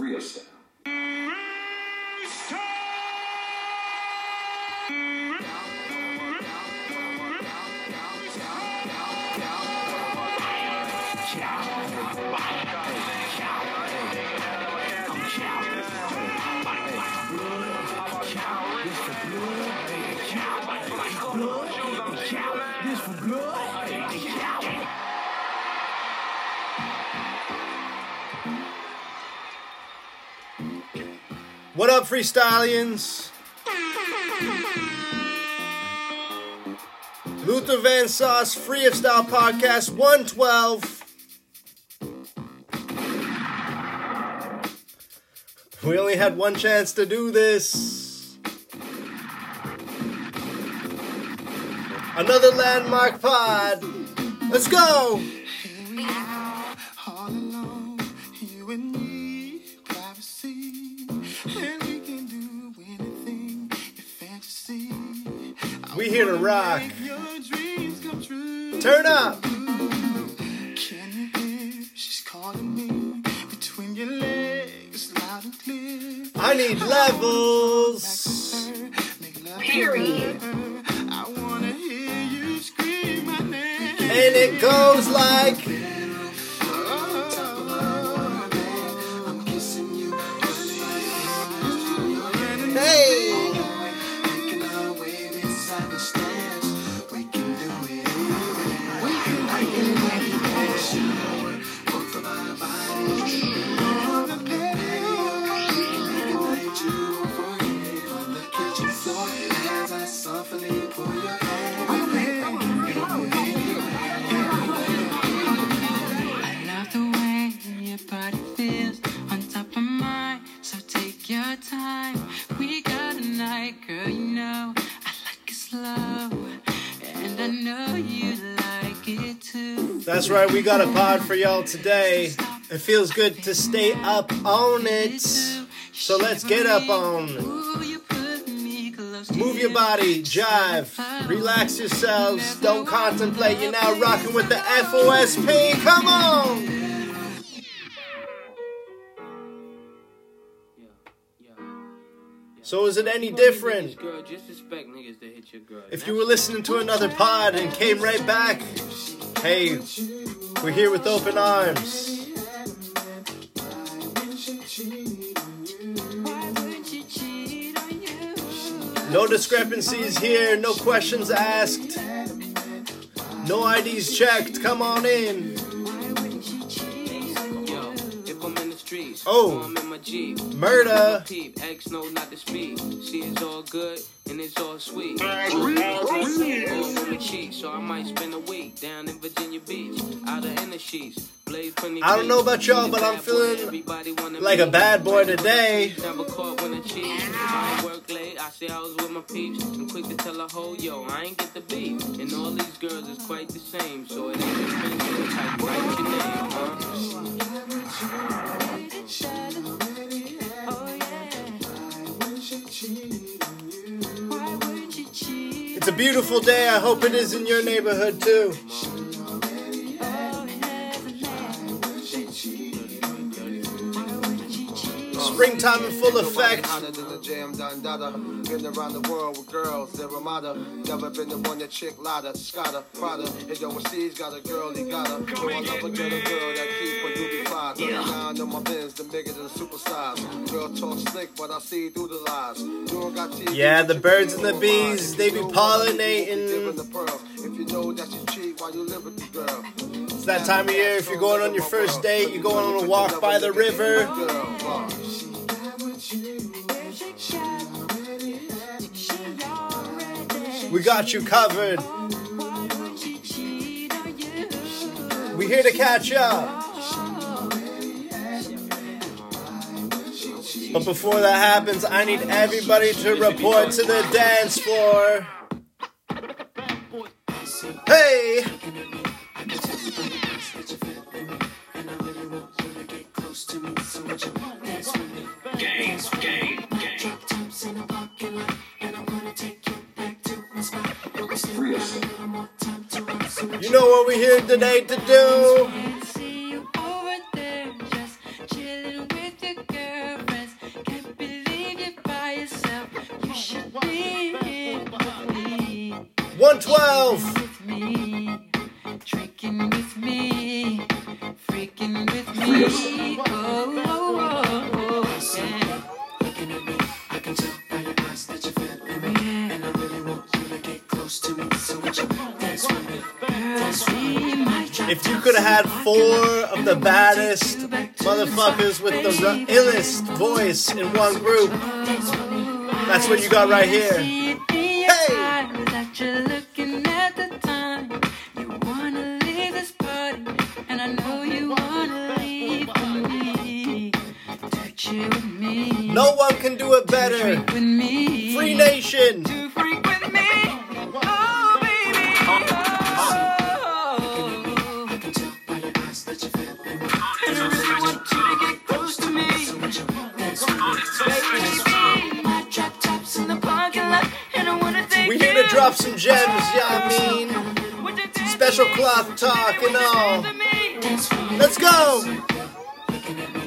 Freestyle. What up, freestylians? Luther Van Sauce Free of Style Podcast 112. We only had one chance to do this. Another landmark pod. Let's go. Here to rock. make Your dreams come true. Turn up. Can you hear? She's calling me between your legs, loud and clear. I need levels. Period. I wanna hear you scream my name. And it goes like. Right, we got a pod for y'all today. It feels good to stay up on it. So let's get up on it. Ooh, you put me close to Move your body, jive, relax yourselves, don't contemplate. You're now rocking with the FOSP. Come on! So is it any different? Girl, just expect niggas to hit your girl. If you were listening to another pod and came right back, hey, we're here with open arms. Why would she cheat on you? No discrepancies here, no questions asked, no IDs checked. Come on in. Yo, if I'm in the streets, Oh. Or I'm in my Jeep. Murder. Peep, X no not to speak. She is all good and it's all sweet. All women cheat, so I might spend a week down in Virginia Beach, out of inner sheets. Blaze plenty I don't know about y'all, but I'm feeling like a bad boy today. Never caught when I cheat. I work late. I say I was with my peeps. I'm quick to tell a hoe, yo, I ain't get the beat. And all these girls is quite the same, so it ain't expensive. Type write your name, huh? It's a beautiful day. I hope it is in your neighborhood too. Springtime in full effect. Been around the world with girls, they're a matter. Never been the one that chick Prada. And got a girl, he got her. So I love a get a girl that keep fly. Yeah. On my bins, the bigger than super size. Girl talk slick, but I see through the lies. Yeah, the birds and the bees, they be pollinating. girl. It's that time of year. If you're going on your first date, you're going on a walk by the river. We got you covered. We here to catch up. But before that happens, I need everybody to report to the dance floor. Hey! You know what we're here today to do? See you over there, just with your girlfriends. Can't believe you're If you could have had four of the baddest motherfuckers with the r- illest voice in one group, that's what you got right here. Hey! That you're looking at the time. You wanna leave this party, and I know you wanna leave with me. To chill with me. No one can do it better. Drink with me. Free Nation. Drop some gems, yeah, I mean. You Special cloth talk and all. Let's go.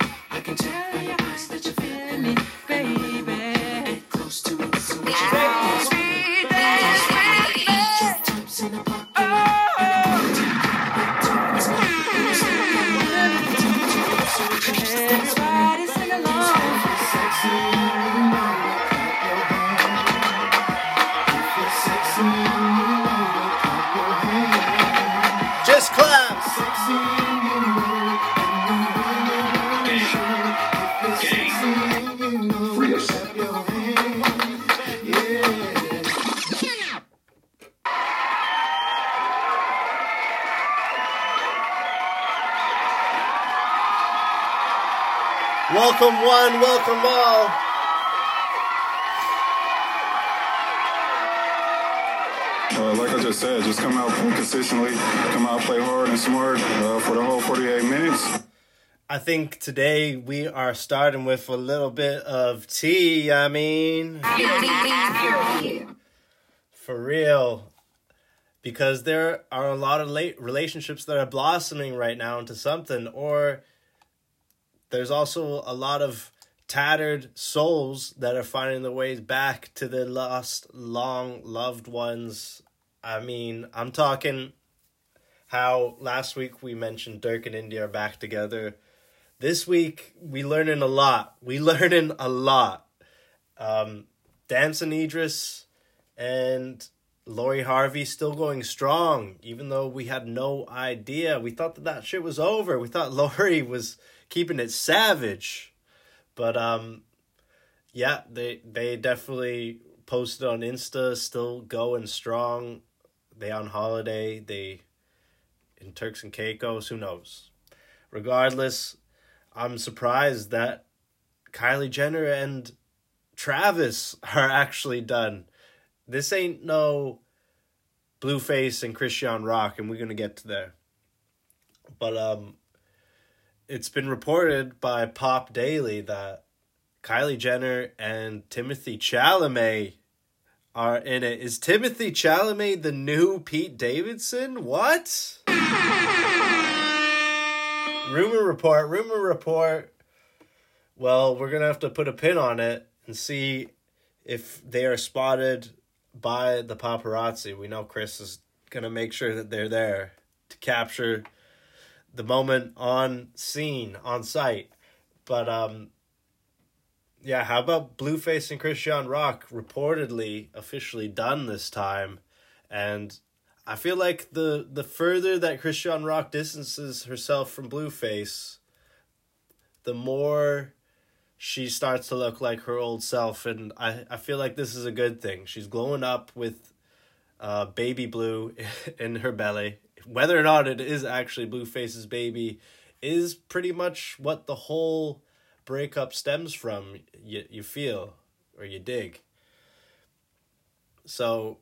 One, welcome all. Uh, like I just said, just come out consistently, come out play hard and smart uh, for the whole 48 minutes. I think today we are starting with a little bit of tea. I mean, for real. Because there are a lot of late relationships that are blossoming right now into something, or there's also a lot of tattered souls that are finding their ways back to their lost, long loved ones. I mean, I'm talking how last week we mentioned Durk and India are back together. This week we learning a lot. We learning a lot. Um, Damson Idris and Lori Harvey still going strong, even though we had no idea. We thought that that shit was over. We thought Lori was keeping it savage, but um, yeah, they they definitely posted on Insta, still going strong. They on holiday. They in Turks and Caicos. Who knows? Regardless, I'm surprised that Kylie Jenner and Travis are actually done. This ain't no Blueface and Chrisean Rock, and we're gonna get to there. But um, it's been reported by Pop Daily that Kylie Jenner and Timothée Chalamet are in it. Is Timothée Chalamet the new Pete Davidson? What? rumor report, rumor report. Well, we're gonna have to put a pin on it and see if they are spotted by the paparazzi. We know Kris is gonna make sure that they're there to capture the moment on scene, on site. But um yeah, how about Blueface and Chrisean Rock reportedly officially done this time? And I feel like the the further that Chrisean Rock distances herself from Blueface, the more she starts to look like her old self and I, I feel like this is a good thing. She's glowing up with uh, baby blue in her belly. Whether or not it is actually Blueface's baby is pretty much what the whole breakup stems from. You, you feel or you dig. So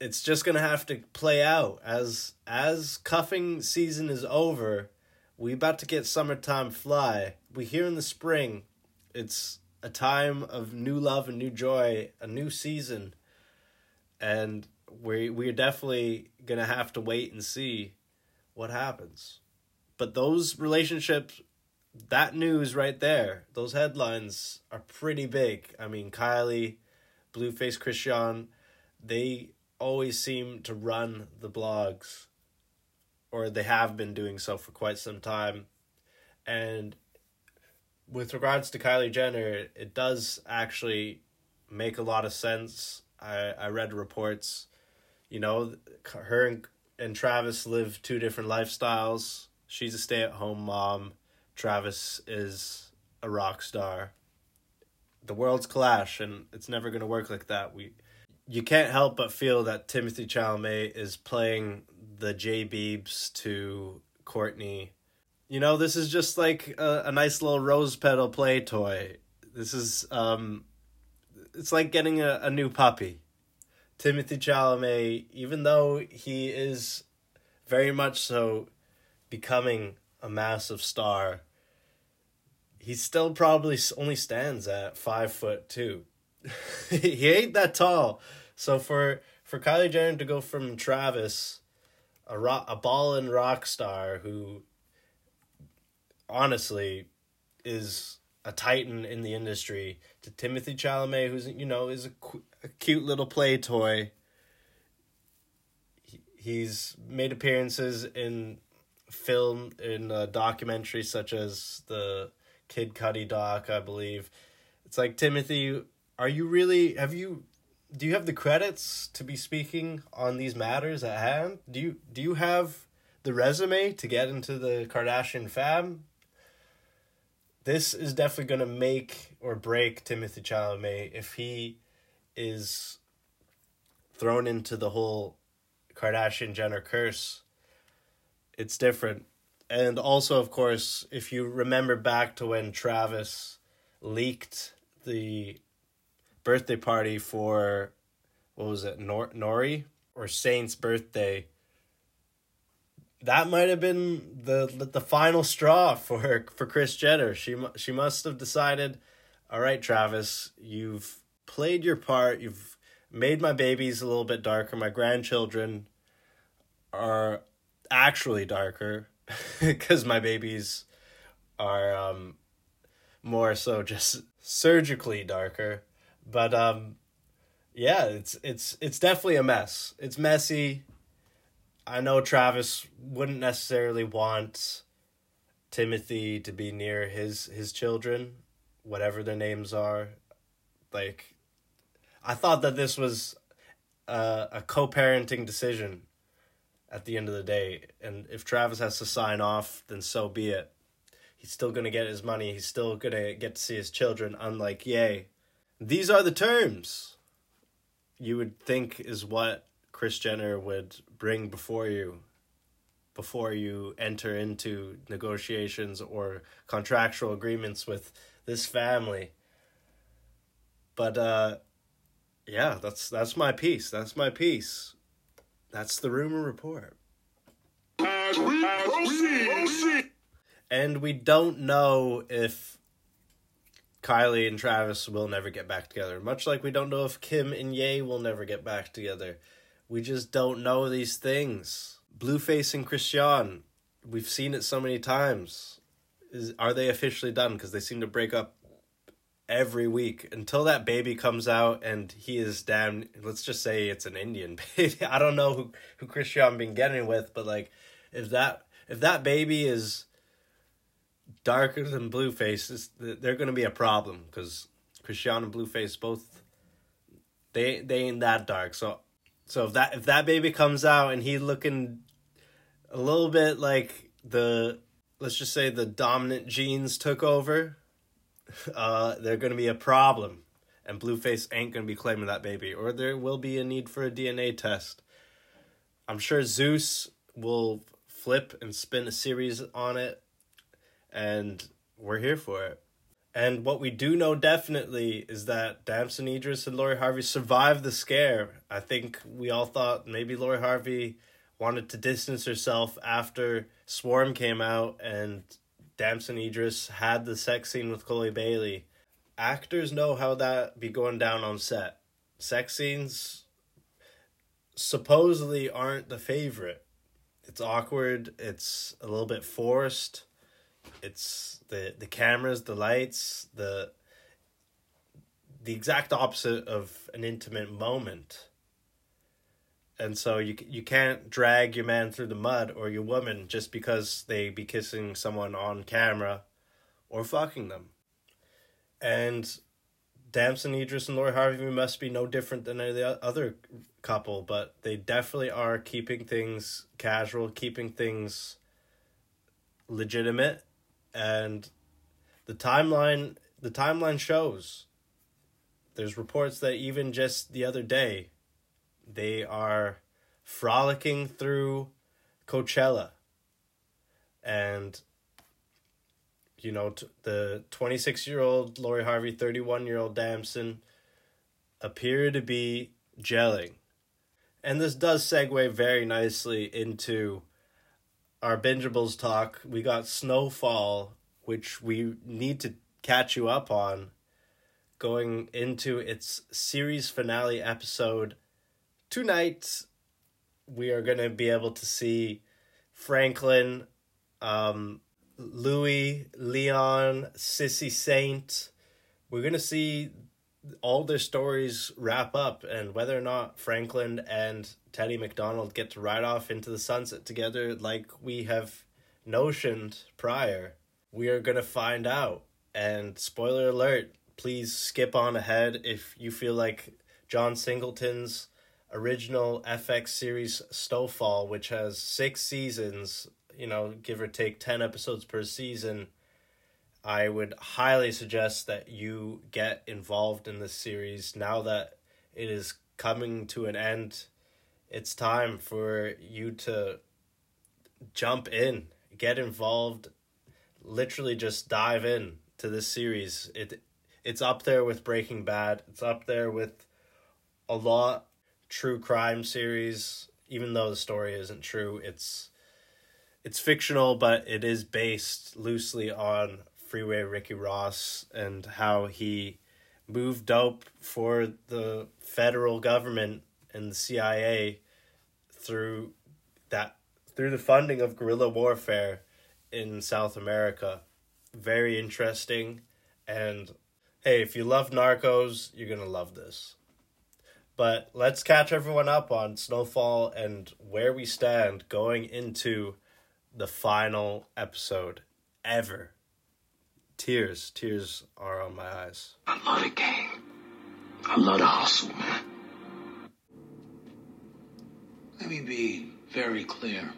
it's just gonna have to play out as as cuffing season is over. We about to get summertime fly. We here in the spring. It's a time of new love and new joy, a new season, and we we're definitely gonna have to wait and see what happens. But those relationships that news right there, those headlines are pretty big. I mean, Kylie, Blueface Chrisean, they always seem to run the blogs, or they have been doing so for quite some time. And with regards to Kylie Jenner, it does actually make a lot of sense. I, I read reports, you know, her and, and Travis live two different lifestyles. She's a stay at home mom. Travis is a rock star. The worlds clash, and it's never going to work like that. We, you can't help but feel that Timothée Chalamet is playing the J Beebs to Kourtney. You know, this is just like a, a nice little rose petal play toy. This is um, it's like getting a, a new puppy. Timothée Chalamet, even though he is very much so becoming a massive star, he still probably only stands at five foot two. he ain't that tall. So for for Kylie Jenner to go from Travis, a rock, a ball and rock star who honestly is a titan in the industry to Timothée Chalamet, who's you know is a, a cute little play toy. He, he's made appearances in film in uh, documentaries such as the Kid Cudi doc, I believe. It's like Timothée, are you really have you do you have the credits to be speaking on these matters at hand? Do you do you have the resume to get into the Kardashian fam? This is definitely going to make or break Timothée Chalamet if he is thrown into the whole Kardashian Jenner curse. It's different. And also, of course, if you remember back to when Travis leaked the birthday party for what was it, Nor- Nori or Saint's birthday. That might have been the the final straw for for Kris Jenner. She she must have decided, all right, Travis, you've played your part. You've made my babies a little bit darker. My grandchildren are actually darker because my babies are um more so just surgically darker but um yeah it's it's it's definitely a mess it's messy i know travis wouldn't necessarily want timothy to be near his his children whatever their names are like i thought that this was a, a co-parenting decision at the end of the day. And if travis has to sign off then so be it. He's still to get his money. He's still to get to see his children unlike yay these are the terms you would think is what Kris Jenner would bring before you before you enter into negotiations or contractual agreements with this family. But uh yeah, that's that's my piece. That's my piece. That's the rumor report. As we proceed, And we don't know if Kylie and Travis will never get back together. Much like we don't know if Kim and Ye will never get back together. We just don't know these things. Blueface and Chrisean, we've seen it so many times. Is are they officially done? Because they seem to break up every week until that baby comes out and he is damn. Let's just say it's an Indian baby. I don't know who who Chrisean been getting with, but like if that if that baby is darker than Blueface, they're going to be a problem because Chrisean and Blueface both they they ain't that dark. So so if that if that baby comes out and he looking a little bit like the let's just say the dominant genes took over, uh, they're going to be a problem, and Blueface ain't going to be claiming that baby, or there will be a need for a DNA test. I'm sure Zeus will flip and spin a series on it and we're here for it. And what we do know definitely is that Damson Idris and Lori Harvey survived the scare. I think we all thought maybe Lori Harvey wanted to distance herself after Swarm came out and Damson Idris had the sex scene with Chloe Bailey. Actors know how that be going down on set. Sex scenes supposedly aren't the favorite. It's awkward, it's a little bit forced It's the the cameras, the lights, the the exact opposite of an intimate moment. And so you you can't drag your man through the mud or your woman just because they be kissing someone on camera or fucking them. And Damson, Idris, and Lori Harvey must be no different than any other couple, but they definitely are keeping things casual, keeping things legitimate, and the timeline the timeline shows. There's reports that even just the other day, they are frolicking through Coachella, and you know, t- the 26 year old Lori Harvey, 31 year old Damson appear to be gelling. And this does segue very nicely into our bingeables talk. We got Snowfall, which we need to catch you up on, going into its series finale episode. Tonight, we are going to be able to see Franklin um, Louie, Leon, Cissy Saint. We're gonna see all their stories wrap up and whether or not Franklin and Teddy McDonald get to ride off into the sunset together like we have notioned prior. We are gonna find out. And spoiler alert, please skip on ahead if you feel like John Singleton's original FX series Snowfall, which has six seasons you know, give or take 10 episodes per season, I would highly suggest that you get involved in this series now that it is coming to an end. It's time for you to jump in, get involved, literally just dive in to this series. It it's up there with Breaking Bad. It's up there with a lot true crime series even though the story isn't true. It's it's fictional, but it is based loosely on Freeway Ricky Ross and how he moved dope for the federal government and the CIA through that through the funding of guerrilla warfare in South America. Very interesting and hey, if you love Narcos, you're going to love this. But let's catch everyone up on Snowfall and where we stand going into the final episode ever. Tears, tears are on my eyes. I love the game. I love the hustle, man. Let me be very clear.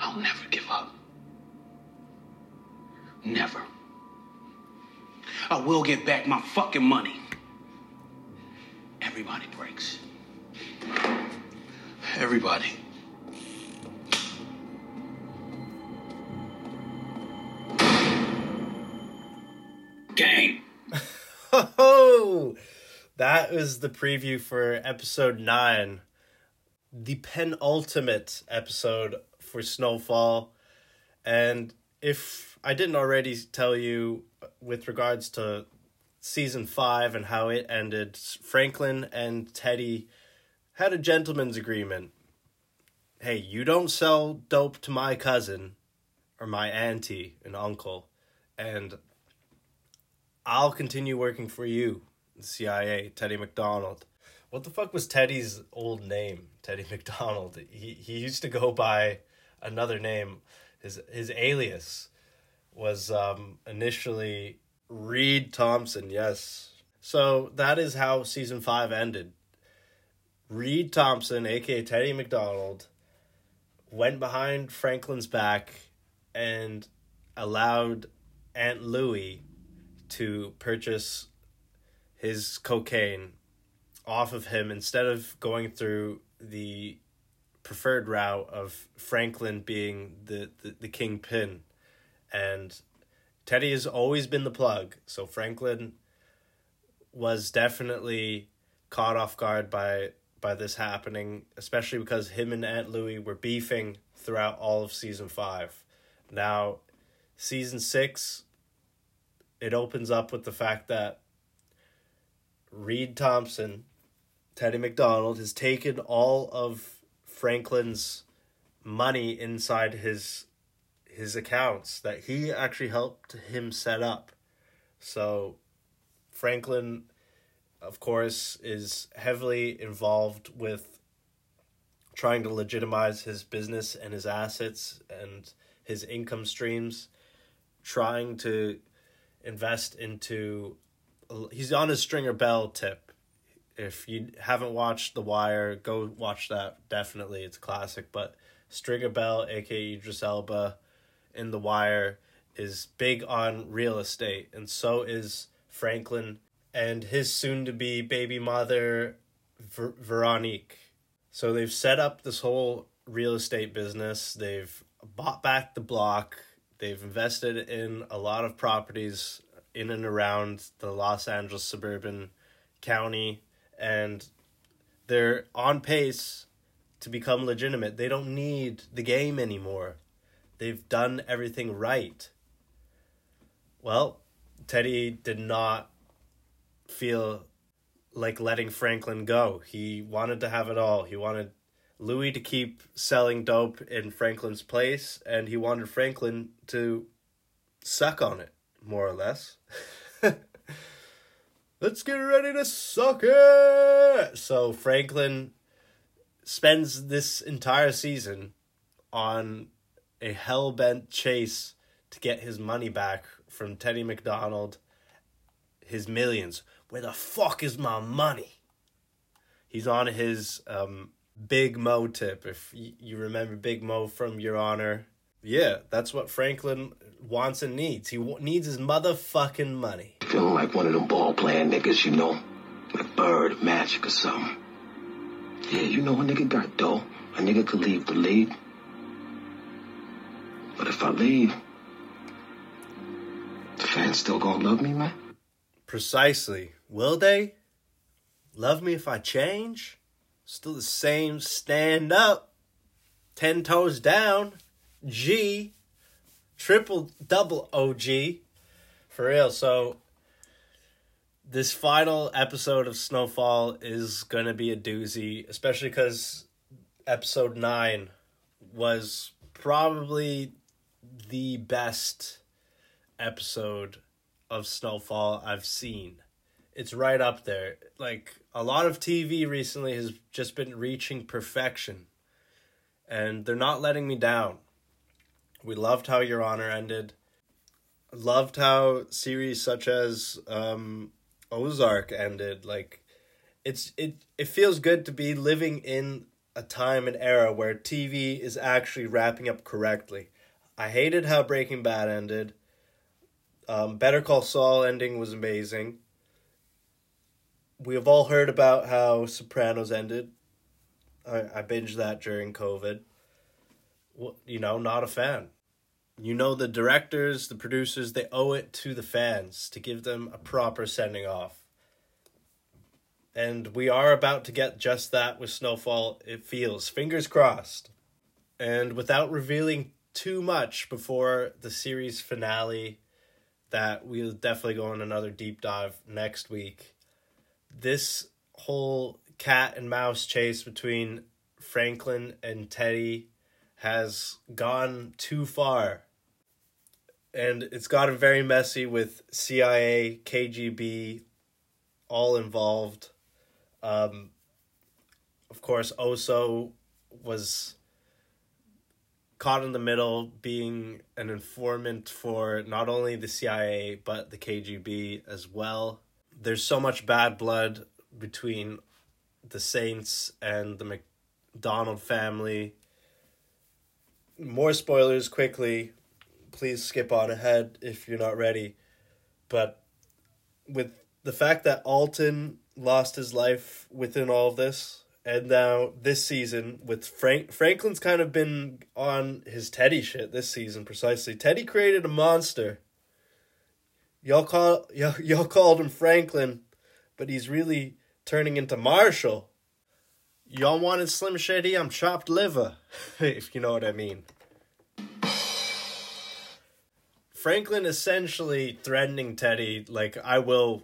I'll never give up. Never. I will get back my fucking money. Everybody breaks. Everybody. Game. Oh, that was the preview for episode nine, the penultimate episode for Snowfall. And if I didn't already tell you with regards to season five and how it ended, Franklin and Teddy had a gentleman's agreement. Hey, you don't sell dope to my cousin or my auntie and uncle, and I'll continue working for you, the CIA, Teddy McDonald. What the fuck was Teddy's old name? Teddy McDonald. He he used to go by another name. His his alias was um initially Reed Thompson, yes. So that is how season 5 ended. Reed Thompson, aka Teddy McDonald, went behind Franklin's back and allowed Aunt Louie to purchase his cocaine off of him instead of going through the preferred route of Franklin being the, the, the kingpin. And Teddy has always been the plug. So Franklin was definitely caught off guard by by this happening, especially because him and Aunt Louie were beefing throughout all of season five. Now, season six it opens up with the fact that Reed Thompson, Teddy McDonald, has taken all of Franklin's money inside his his accounts that he actually helped him set up. So Franklin of course is heavily involved with trying to legitimize his business and his assets and his income streams trying to invest into he's on his stringer bell tip. If you haven't watched the wire go watch that. Definitely it's classic. But stringer bell aka idris elba in the wire is big on real estate and so is franklin and his soon-to-be baby mother Ver- veronique so they've set up this whole real estate business they've bought back the block they've invested in a lot of properties in and around the Los Angeles suburban county and they're on pace to become legitimate. They don't need the game anymore. They've done everything right. Well, Teddy did not feel like letting Franklin go. He wanted to have it all. He wanted Louie to keep selling dope in Franklin's place, and he wanted Franklin to suck on it, more or less. Let's get ready to suck it! So Franklin spends this entire season on a hell bent chase to get his money back from Teddy McDonald, his millions. Where the fuck is my money? He's on his um, Big Mo tip. If you remember Big Mo from Your Honor, yeah, that's what Franklin wants and needs. He w- needs his motherfucking money. Feeling like one of them ball playing niggas, you know? Like Bird, Magic, or something. Yeah, you know a nigga got dough. A nigga could leave the league. But if I leave, the fans still gonna love me, man? Precisely. Will they love me if I change? Still the same stand up, 10 toes down, G, triple double OG. For real. So, this final episode of Snowfall is going to be a doozy, especially because episode 9 was probably the best episode of Snowfall I've seen. It's right up there. Like a lot of TV recently has just been reaching perfection. And they're not letting me down. We loved how Your Honor ended. Loved how series such as um Ozark ended. Like it's it it feels good to be living in a time and era where TV is actually wrapping up correctly. I hated how Breaking Bad ended. Um, Better Call Saul ending was amazing. We have all heard about how Sopranos ended. I, I binged that during COVID. Well, you know, not a fan. You know, the directors, the producers, they owe it to the fans to give them a proper sending off. And we are about to get just that with Snowfall, it feels. Fingers crossed. And without revealing too much before the series finale, that we'll definitely go on another deep dive next week. This whole cat and mouse chase between Franklin and Teddy has gone too far. And it's gotten very messy with CIA, KGB, all involved. Um, of course, Oso was caught in the middle being an informant for not only the CIA but the KGB as well. There's so much bad blood between the Saints and the McDonald family. More spoilers quickly. Please skip on ahead if you're not ready. But with the fact that Alton lost his life within all of this, and now this season with Frank Franklin's kind of been on his Teddy shit this season precisely. Teddy created a monster. Y'all call y'all, y'all called him Franklin, but he's really turning into Marshall. Y'all wanted Slim Shady, I'm chopped liver, if you know what I mean. Franklin essentially threatening Teddy like I will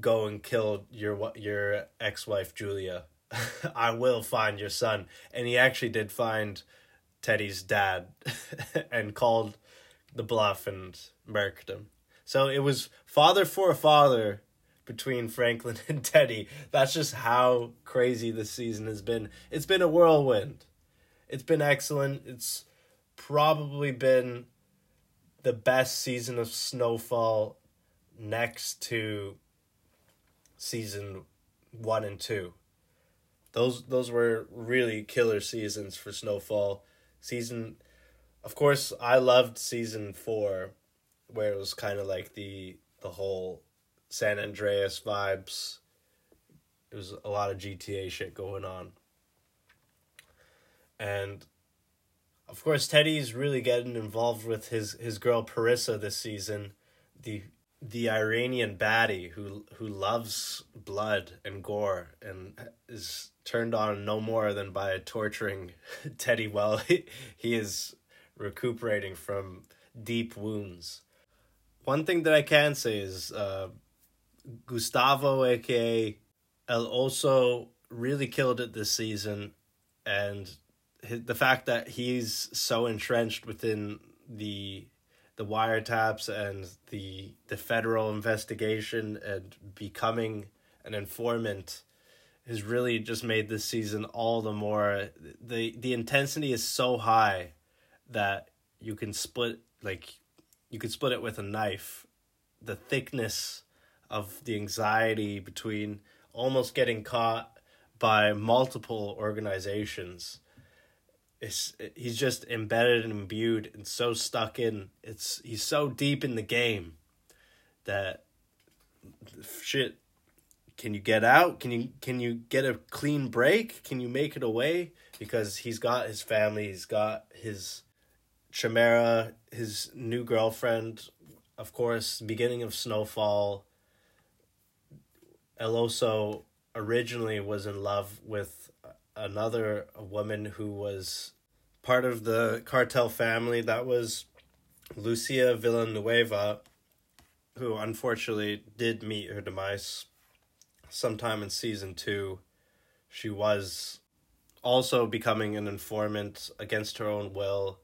go and kill your your ex-wife Julia. I will find your son. And he actually did find Teddy's dad and called the bluff and murked him. So it was father for a father between Franklin and Teddy. That's just how crazy this season has been. It's been a whirlwind. It's been excellent. It's probably been the best season of Snowfall next to season 1 and 2. Those those were really killer seasons for Snowfall. Season of course I loved season 4 where it was kind of like the the whole San Andreas vibes. It was a lot of GTA shit going on. And of course Teddy's really getting involved with his his girl Parissa this season, the the Iranian baddie who who loves blood and gore and is turned on no more than by torturing Teddy while he, he is recuperating from deep wounds. One thing that I can say is uh, Gustavo, aka El Oso, really killed it this season, and the fact that he's so entrenched within the the wiretaps and the the federal investigation and becoming an informant has really just made this season all the more. The the intensity is so high that you can split like you could split it with a knife. The thickness of the anxiety between almost getting caught by multiple organizations it's he's just embedded and imbued and so stuck in. It's he's so deep in the game that shit can you get out? Can you can you get a clean break? Can you make it away? Because he's got his family he's got his chimera his new girlfriend of course beginning of snowfall. Eloso originally was in love with another woman who was part of the cartel family. That was lucia villanueva who unfortunately did meet her demise sometime in season two. She was also becoming an informant against her own will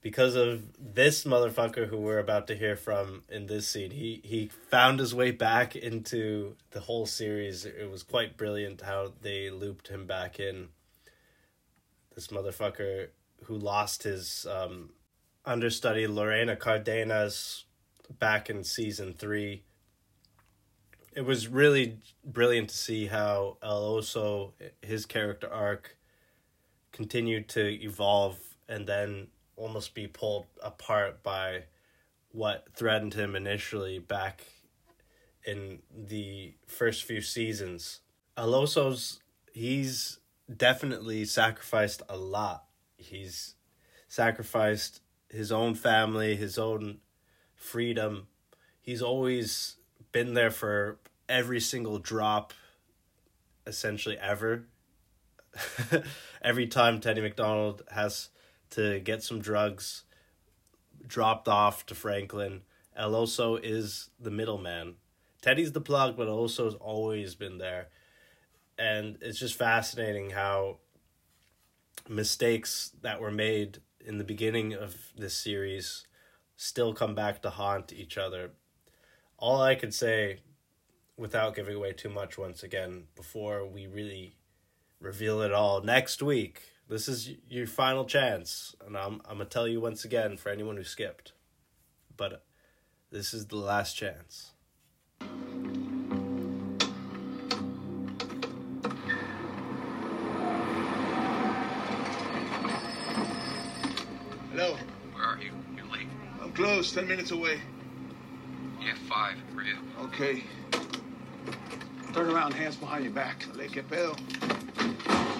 because of this motherfucker who we're about to hear from in this scene. He he found his way back into the whole series. It was quite brilliant how they looped him back in. This motherfucker who lost his um, understudy Lorena Cardenas back in season three it was really brilliant to see how El Oso, his character arc, continued to evolve and then almost be pulled apart by what threatened him initially back in the first few seasons. El Oso's he's definitely sacrificed a lot. He's sacrificed his own family, his own freedom. He's always been there for every single drop essentially ever. Every time teddy mcdonald has to get some drugs dropped off to franklin el oso is the middleman. Teddy's the plug but el oso's always been there. And it's just fascinating how mistakes that were made in the beginning of this series still come back to haunt each other all I could say, without giving away too much once again, before we really reveal it all next week, this is your final chance, and I'm I'm gonna tell you once again for anyone who skipped, but this is the last chance. Hello. Where are you? You're late. I'm close. Ten minutes away. Yeah, five. Where you? Okay. Turn around, hands behind your back. Le que pedo?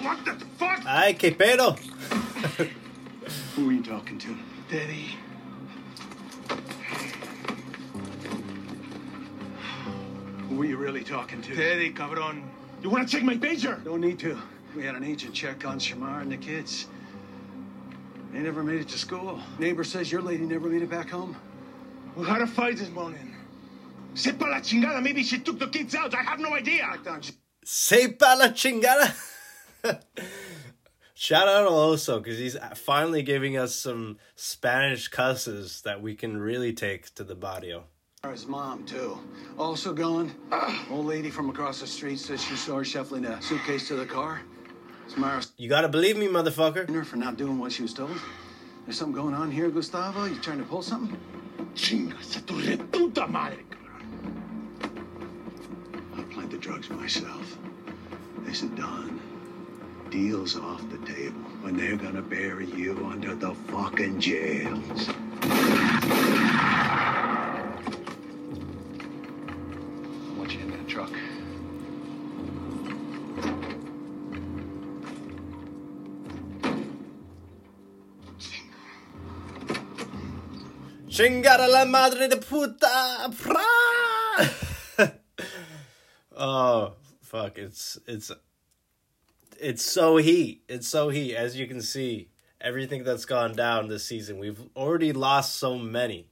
What the fuck? Ay, que pedo! Who are you talking to? Daddy. Who are you really talking to? Teddy, cabrón. You want to check my pager? Don't need to. We had an agent check on Shamar and the kids. They never made it to school. Neighbor says your lady never made it back home. We had a fight this morning. Sepa la chingada. Maybe she took the kids out. I have no idea. Back down. Sepa la chingada! Shout out El Oso because he's finally giving us some Spanish cusses that we can really take to the barrio. His mom, too. Also gone. Old lady from across the street says she saw her shuffling a suitcase to the car. Samara's You gotta believe me, motherfucker. her for not doing what she was told. There's something going on here, Gustavo? You trying to pull something? Chingas a tu reputa madre, drugs myself. Listen, Don. Deal's off the table when they're gonna bury you under the fucking jails. I you in that truck. Chingada la madre de puta. Oh fuck! It's it's it's so heat. It's so heat. As you can see, everything that's gone down this season, we've already lost so many,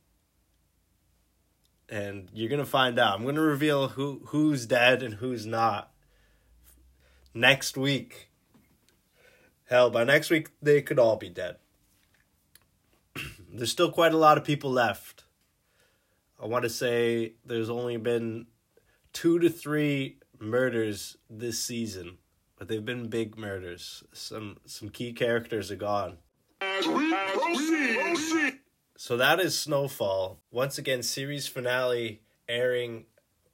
and you're gonna find out. I'm gonna reveal who who's dead and who's not next week. Hell, by next week they could all be dead there's still quite a lot of people left. I want to say there's only been two to three murders this season, but they've been big murders. Some some key characters are gone. So that is Snowfall. Once again, series finale airing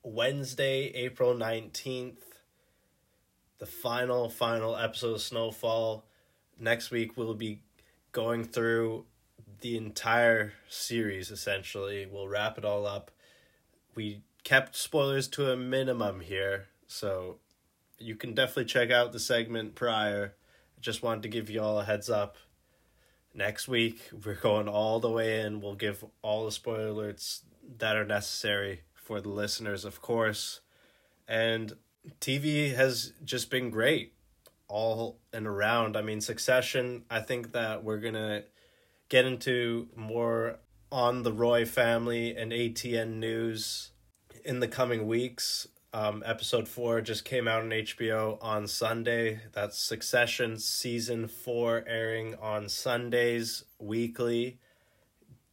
Wednesday, April 19th. The final, final episode of Snowfall. Next week, we'll be going through the entire series essentially. We'll wrap it all up. We kept spoilers to a minimum here, so you can definitely check out the segment prior. Just wanted to give you all a heads up. Next week, we're going all the way in. We'll give all the spoiler alerts that are necessary for the listeners, of course. And TV has just been great all and around. I mean, Succession, I think that we're going to get into more on the Roy family and ATN news in the coming weeks. Um, episode four just came out on HBO on Sunday. That's Succession season four airing on Sundays weekly.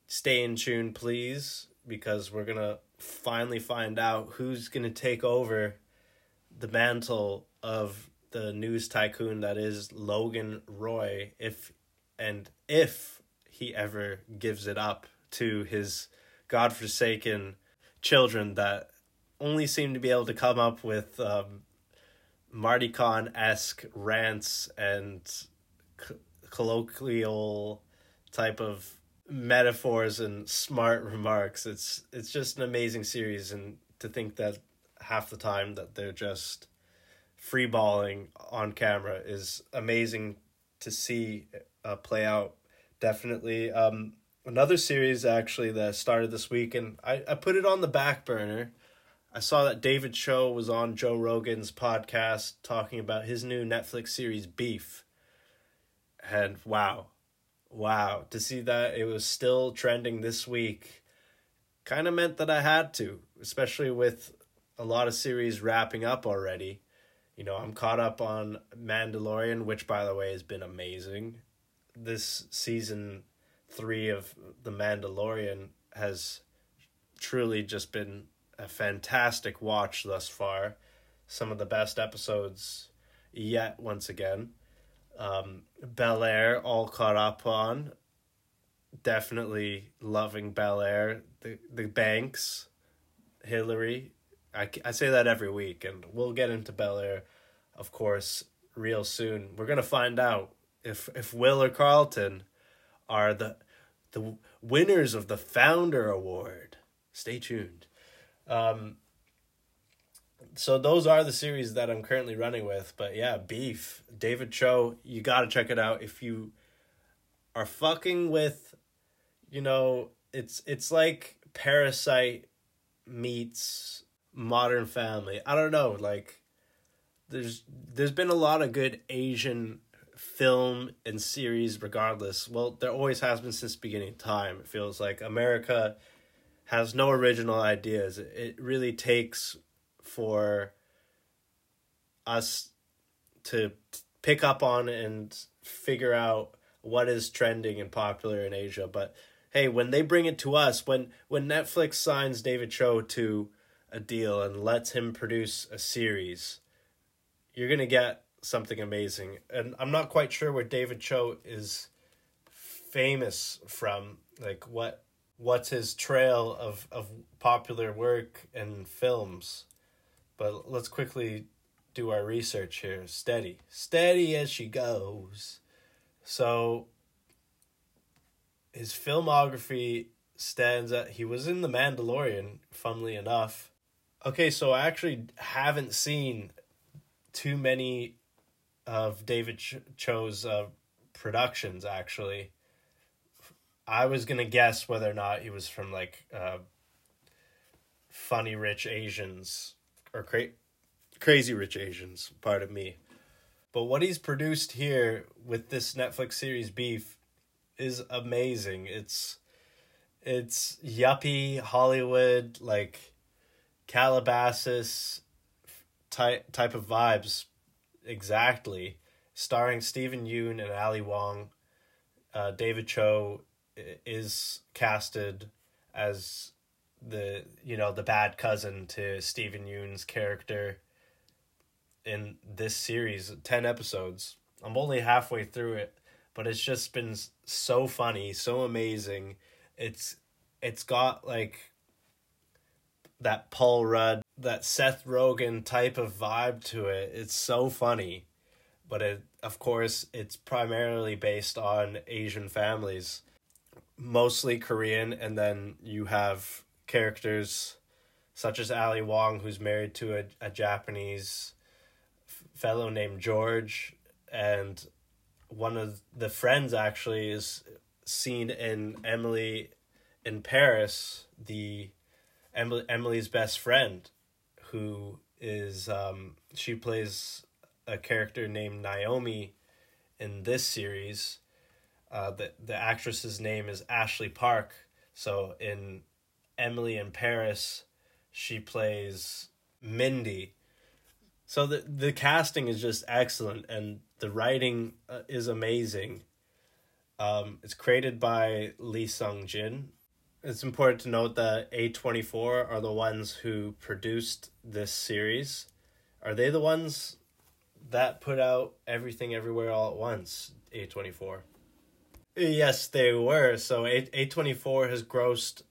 Stay in tune, please, because we're gonna finally find out who's gonna take over the mantle of the news tycoon that is Logan Roy. If and if he ever gives it up to his godforsaken children that only seem to be able to come up with um, Marty Con esque rants and c- colloquial type of metaphors and smart remarks. It's it's just an amazing series, and to think that half the time that they're just freeballing on camera is amazing to see uh, play out definitely um another series actually that started this week and I, I put it on the back burner. I saw that david choe was on joe rogan's podcast talking about his new netflix series beef. And wow wow to see that it was still trending this week kind of meant that i had to especially with a lot of series wrapping up already. You know i'm caught up on mandalorian which by the way has been amazing. This season three of The Mandalorian has truly just been a fantastic watch thus far. Some of the best episodes yet, once again. Um, Bel Air, all caught up on. Definitely loving Bel Air. The, the Banks, Hillary. I, I say that every week, and we'll get into Bel Air, of course, real soon. We're going to find out if if Will or Carlton are the the winners of the Founder Award. Stay tuned. Um, so those are the series that I'm currently running with. But yeah, Beef, David Choe, you gotta check it out if you are fucking with, you know, it's it's like Parasite meets Modern Family. I don't know, like there's there's been a lot of good Asian film and series regardless. Well there always has been since beginning of time it feels like. America has no original ideas. It really takes for us to pick up on and figure out what is trending and popular in Asia. But hey, when they bring it to us, when when Netflix signs David Choe to a deal and lets him produce a series, you're gonna get something amazing. And I'm not quite sure where David Choe is famous from. Like what what's his trail of, of popular work and films. But let's quickly do our research here. Steady. Steady as she goes. So his filmography stands at he was in The Mandalorian, funnily enough. Okay, so I actually haven't seen too many of David Ch- Choe's uh, productions actually. I was gonna guess whether or not he was from like uh, funny rich Asians or cra- crazy rich Asians. Pardon me, but what he's produced here with this Netflix series Beef is amazing. It's it's yuppie Hollywood like Calabasas type type of vibes exactly. Starring Steven Yeun and Ali Wong. Uh, David Choe is casted as the you know the bad cousin to Steven Yeun's character in this series 10 episodes. I'm only halfway through it but it's just been so funny so amazing. It's it's got like that paul rudd that seth rogen type of vibe to it it's so funny. But it of course it's primarily based on asian families mostly korean and then you have characters such as ali wong who's married to a, a japanese fellow named George, and one of the friends actually is seen in Emily in Paris, the Emily, Emily's best friend, who is um, she plays a character named Naomi in this series. Uh, the the actress's name is Ashley Park. So in Emily in Paris, she plays Mindy. So the the casting is just excellent, and the writing uh, is amazing. Um, it's created by Lee Sung Jin. It's important to note that A twenty four are the ones who produced this series. Are they the ones that put out everything everywhere all at once? A twenty four. Yes, they were. So A A twenty four has grossed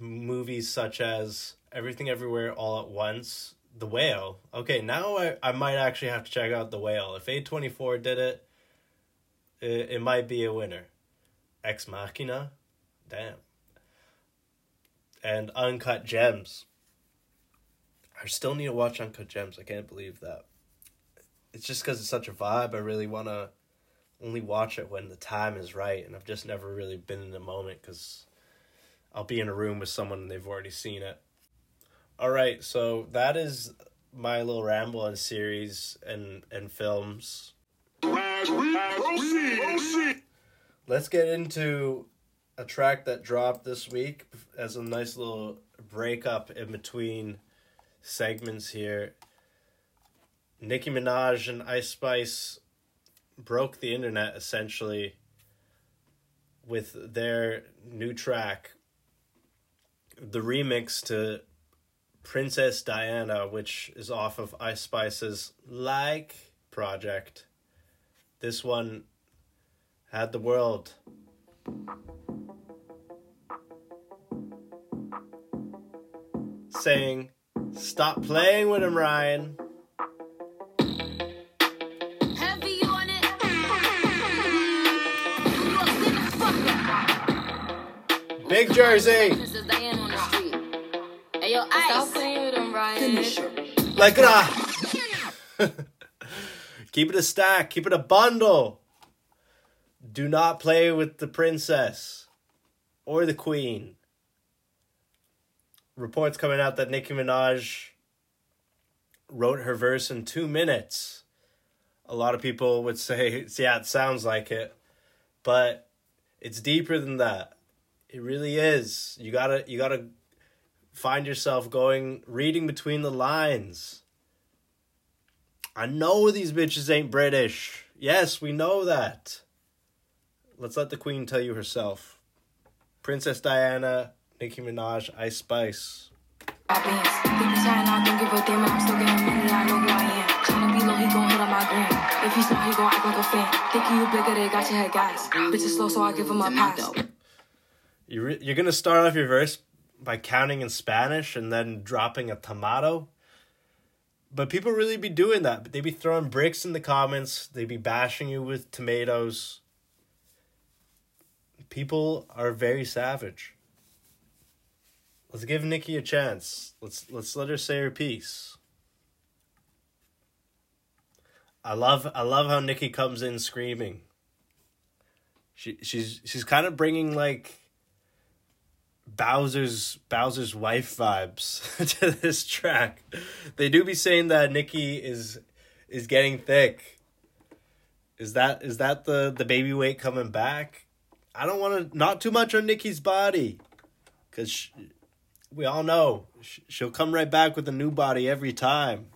movies such as Everything Everywhere All at Once, The Whale. Okay, now I, I might actually have to check out The Whale. If A twenty four did it, it, it might be a winner. Ex Machina, damn. And Uncut Gems. I still need to watch Uncut Gems. I can't believe that. It's just because it's such a vibe. I really want to only watch it when the time is right, and I've just never really been in the moment because I'll be in a room with someone and they've already seen it. All right, so that is my little ramble on series and and films. Let's get into a track that dropped this week as a nice little breakup in between segments here. Nicki Minaj and Ice Spice broke the internet essentially with their new track, the remix to Princess Diana, which is off of Ice Spice's Like project. This one had the world saying, Stop playing with him, Riot. Heavy on it. Look, get the fuck up. Big Jersey. Princess Diana on the street. Hey, yo, Ice. Stop playing with him, Riot. Like that. keep it a stack. Keep it a bundle. Do not play with the princess or the queen. Reports coming out that Nicki Minaj wrote her verse in two minutes. A lot of people would say, yeah, it sounds like it, but it's deeper than that. It really is. You gotta, you gotta find yourself going, reading between the lines. I know these bitches ain't British. Yes, we know that. let's let the queen tell you herself. Princess Diana, Nicki Minaj, Ice Spice. Got bands. Think he's high and I don't give a damn, and I'm still getting money. I know who I am. Tryna be low, he gon' hit on my gram. If he's not, he gon' act like a fan. Thinking you bigger, they got your head gas. Bitches slow, so I give him a pass. You re- you're gonna start off your verse by counting in Spanish and then dropping a tomato. But people really be doing that. They be throwing bricks in the comments. They be bashing you with tomatoes. People are very savage. Let's give Nicki a chance. Let's let's let her say her piece. I love I love how Nicki comes in screaming. She she's she's kind of bringing like Bowser's Bowser's wife vibes to this track. They do be saying that Nicki is is getting thick. Is that is that the the baby weight coming back? I don't want to not too much on Nicki's body, cause we all know she'll come right back with a new body every time.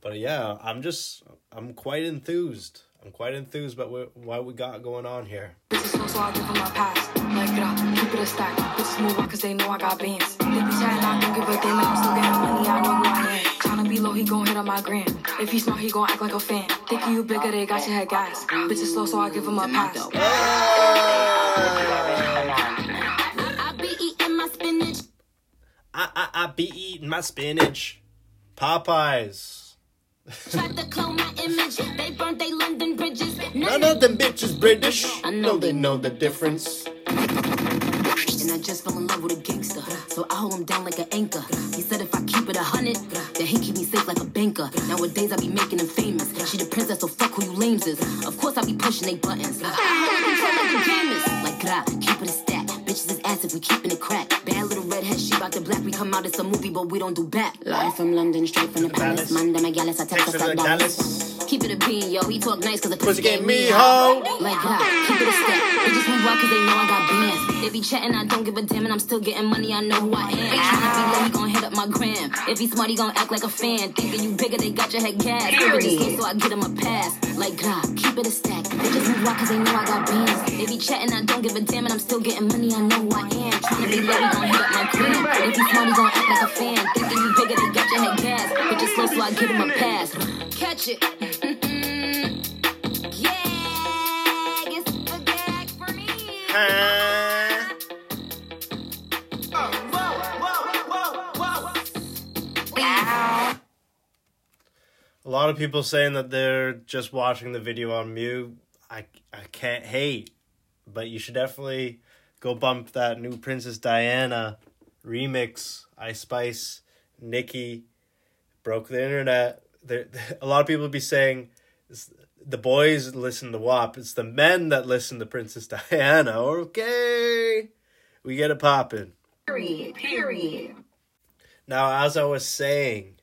But yeah, I'm just I'm quite enthused. I'm quite enthused about what, what we got going on here. Bitches slow, so I give him a pass. Like it up, keep it a stack. Bitches move on, cause they know I got bands. They be chatting, I don't give a damn, and I'm still getting money. I know who I am. Tryna be low, he gon' hit on my gram. If he's smart, he gon' act like a fan. Thinking you bigger, they got your head gas. Bitches slow, so I give him a pass. I I I I be eating my spinach. Popeyes. Tried to clone my image. They burnt they London bridges. None of them bitches British. I know they know the difference. And I just fell in love with a gangster. So I hold him down like an anchor. He said if I keep it a hundred, then he keep me safe like a banker. Nowadays I be making him famous. She the princess, so fuck who you lames is. Of course I be pushing they buttons. I hold control like a Jamis. Like keep it a stack. Bitches is acid, we keeping it crack. Bad little redhead, she about the black. We come out, it's a movie, but we don't do back. Live from London, straight from the palace. Manda me gallus, I text us like Dallas. Dallas. Keep it a bean, yo. He talk nice cause the Pussy pussy gave gave me me hoe. hoe. Like that, keep it a step. Bitches move out cause they know I got bands. They be chatting, I don't give a damn, and I'm still getting money, I know who I am. Ain't tryna be low, he gon' hit up my gram. If he smart, he gon' act like a fan. Thinking you bigger, they got your head gas. They bitches slow, so I get him a pass. Like God, keep it a stack. Bitches move out cause they know I got bands. They be chatting, I don't give a damn, and I'm still getting money, I know who I am. Tryna be low, he gon' hit up my gram. If he smart, he gon' act like a fan. Thinking you bigger, they got your head gas. Bitches slow, so I get him a pass. Catch it. Mm-hmm. yeah, it's the gag for me. A lot of people saying that they're just watching the video on mute. I I can't hate, but you should definitely go bump that new Princess Diana remix. Ice Spice, Nicki broke the internet. There, a lot of people be saying the boys listen to WAP. It's the men that listen to Princess Diana. Okay, we get it popping. Period. Period. Now, as I was saying,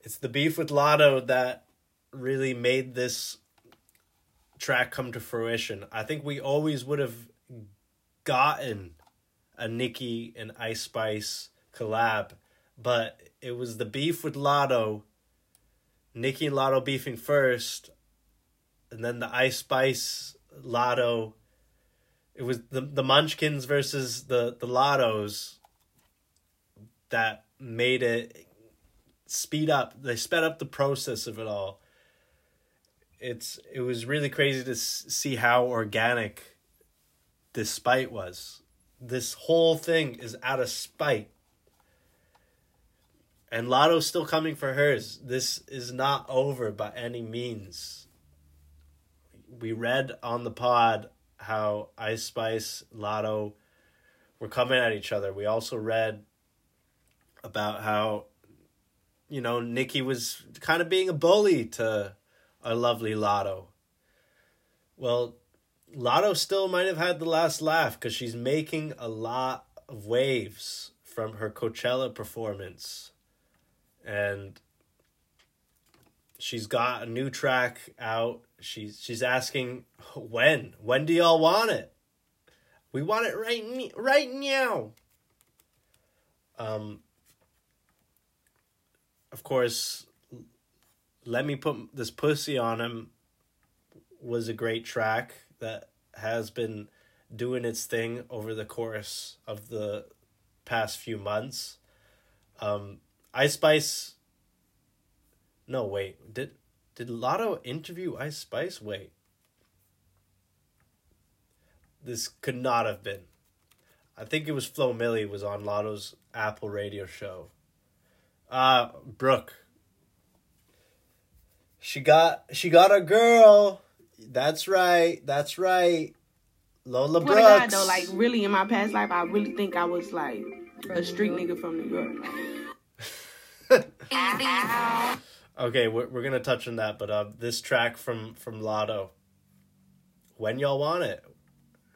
it's the beef with Latto that really made this track come to fruition. I think we always would have gotten a Nicki and Ice Spice collab, but it was the beef with Latto, Nicki and Latto beefing first, and then the Ice Spice Latto. It was the the Munchkins versus the the Lattos that made it speed up. They sped up the process of it all. It's it was really crazy to see how organic this spite was. This whole thing is out of spite. And Latto's still coming for hers. This is not over by any means. We read on the pod how Ice Spice, Latto were coming at each other. We also read about how you know Nicki was kind of being a bully to our lovely Latto. Well, Latto still might have had the last laugh because she's making a lot of waves from her Coachella performance, and she's got a new track out. She's she's asking when when do y'all want it? We want it right right now. Um, of course, let me put this pussy on him was a great track that has been doing its thing over the course of the past few months. Um, Ice Spice. No, wait. Did did Latto interview Ice Spice? Wait. This could not have been. I think it was Flo Milli was on Latto's Apple radio show. Uh Brooke. She got she got a girl. That's right. That's right. Lola to God, Brooks. though, like really in my past life, I really think I was like a street nigga from New York. Okay, we're, we're gonna touch on that, but uh, this track from from Latto. When y'all want it?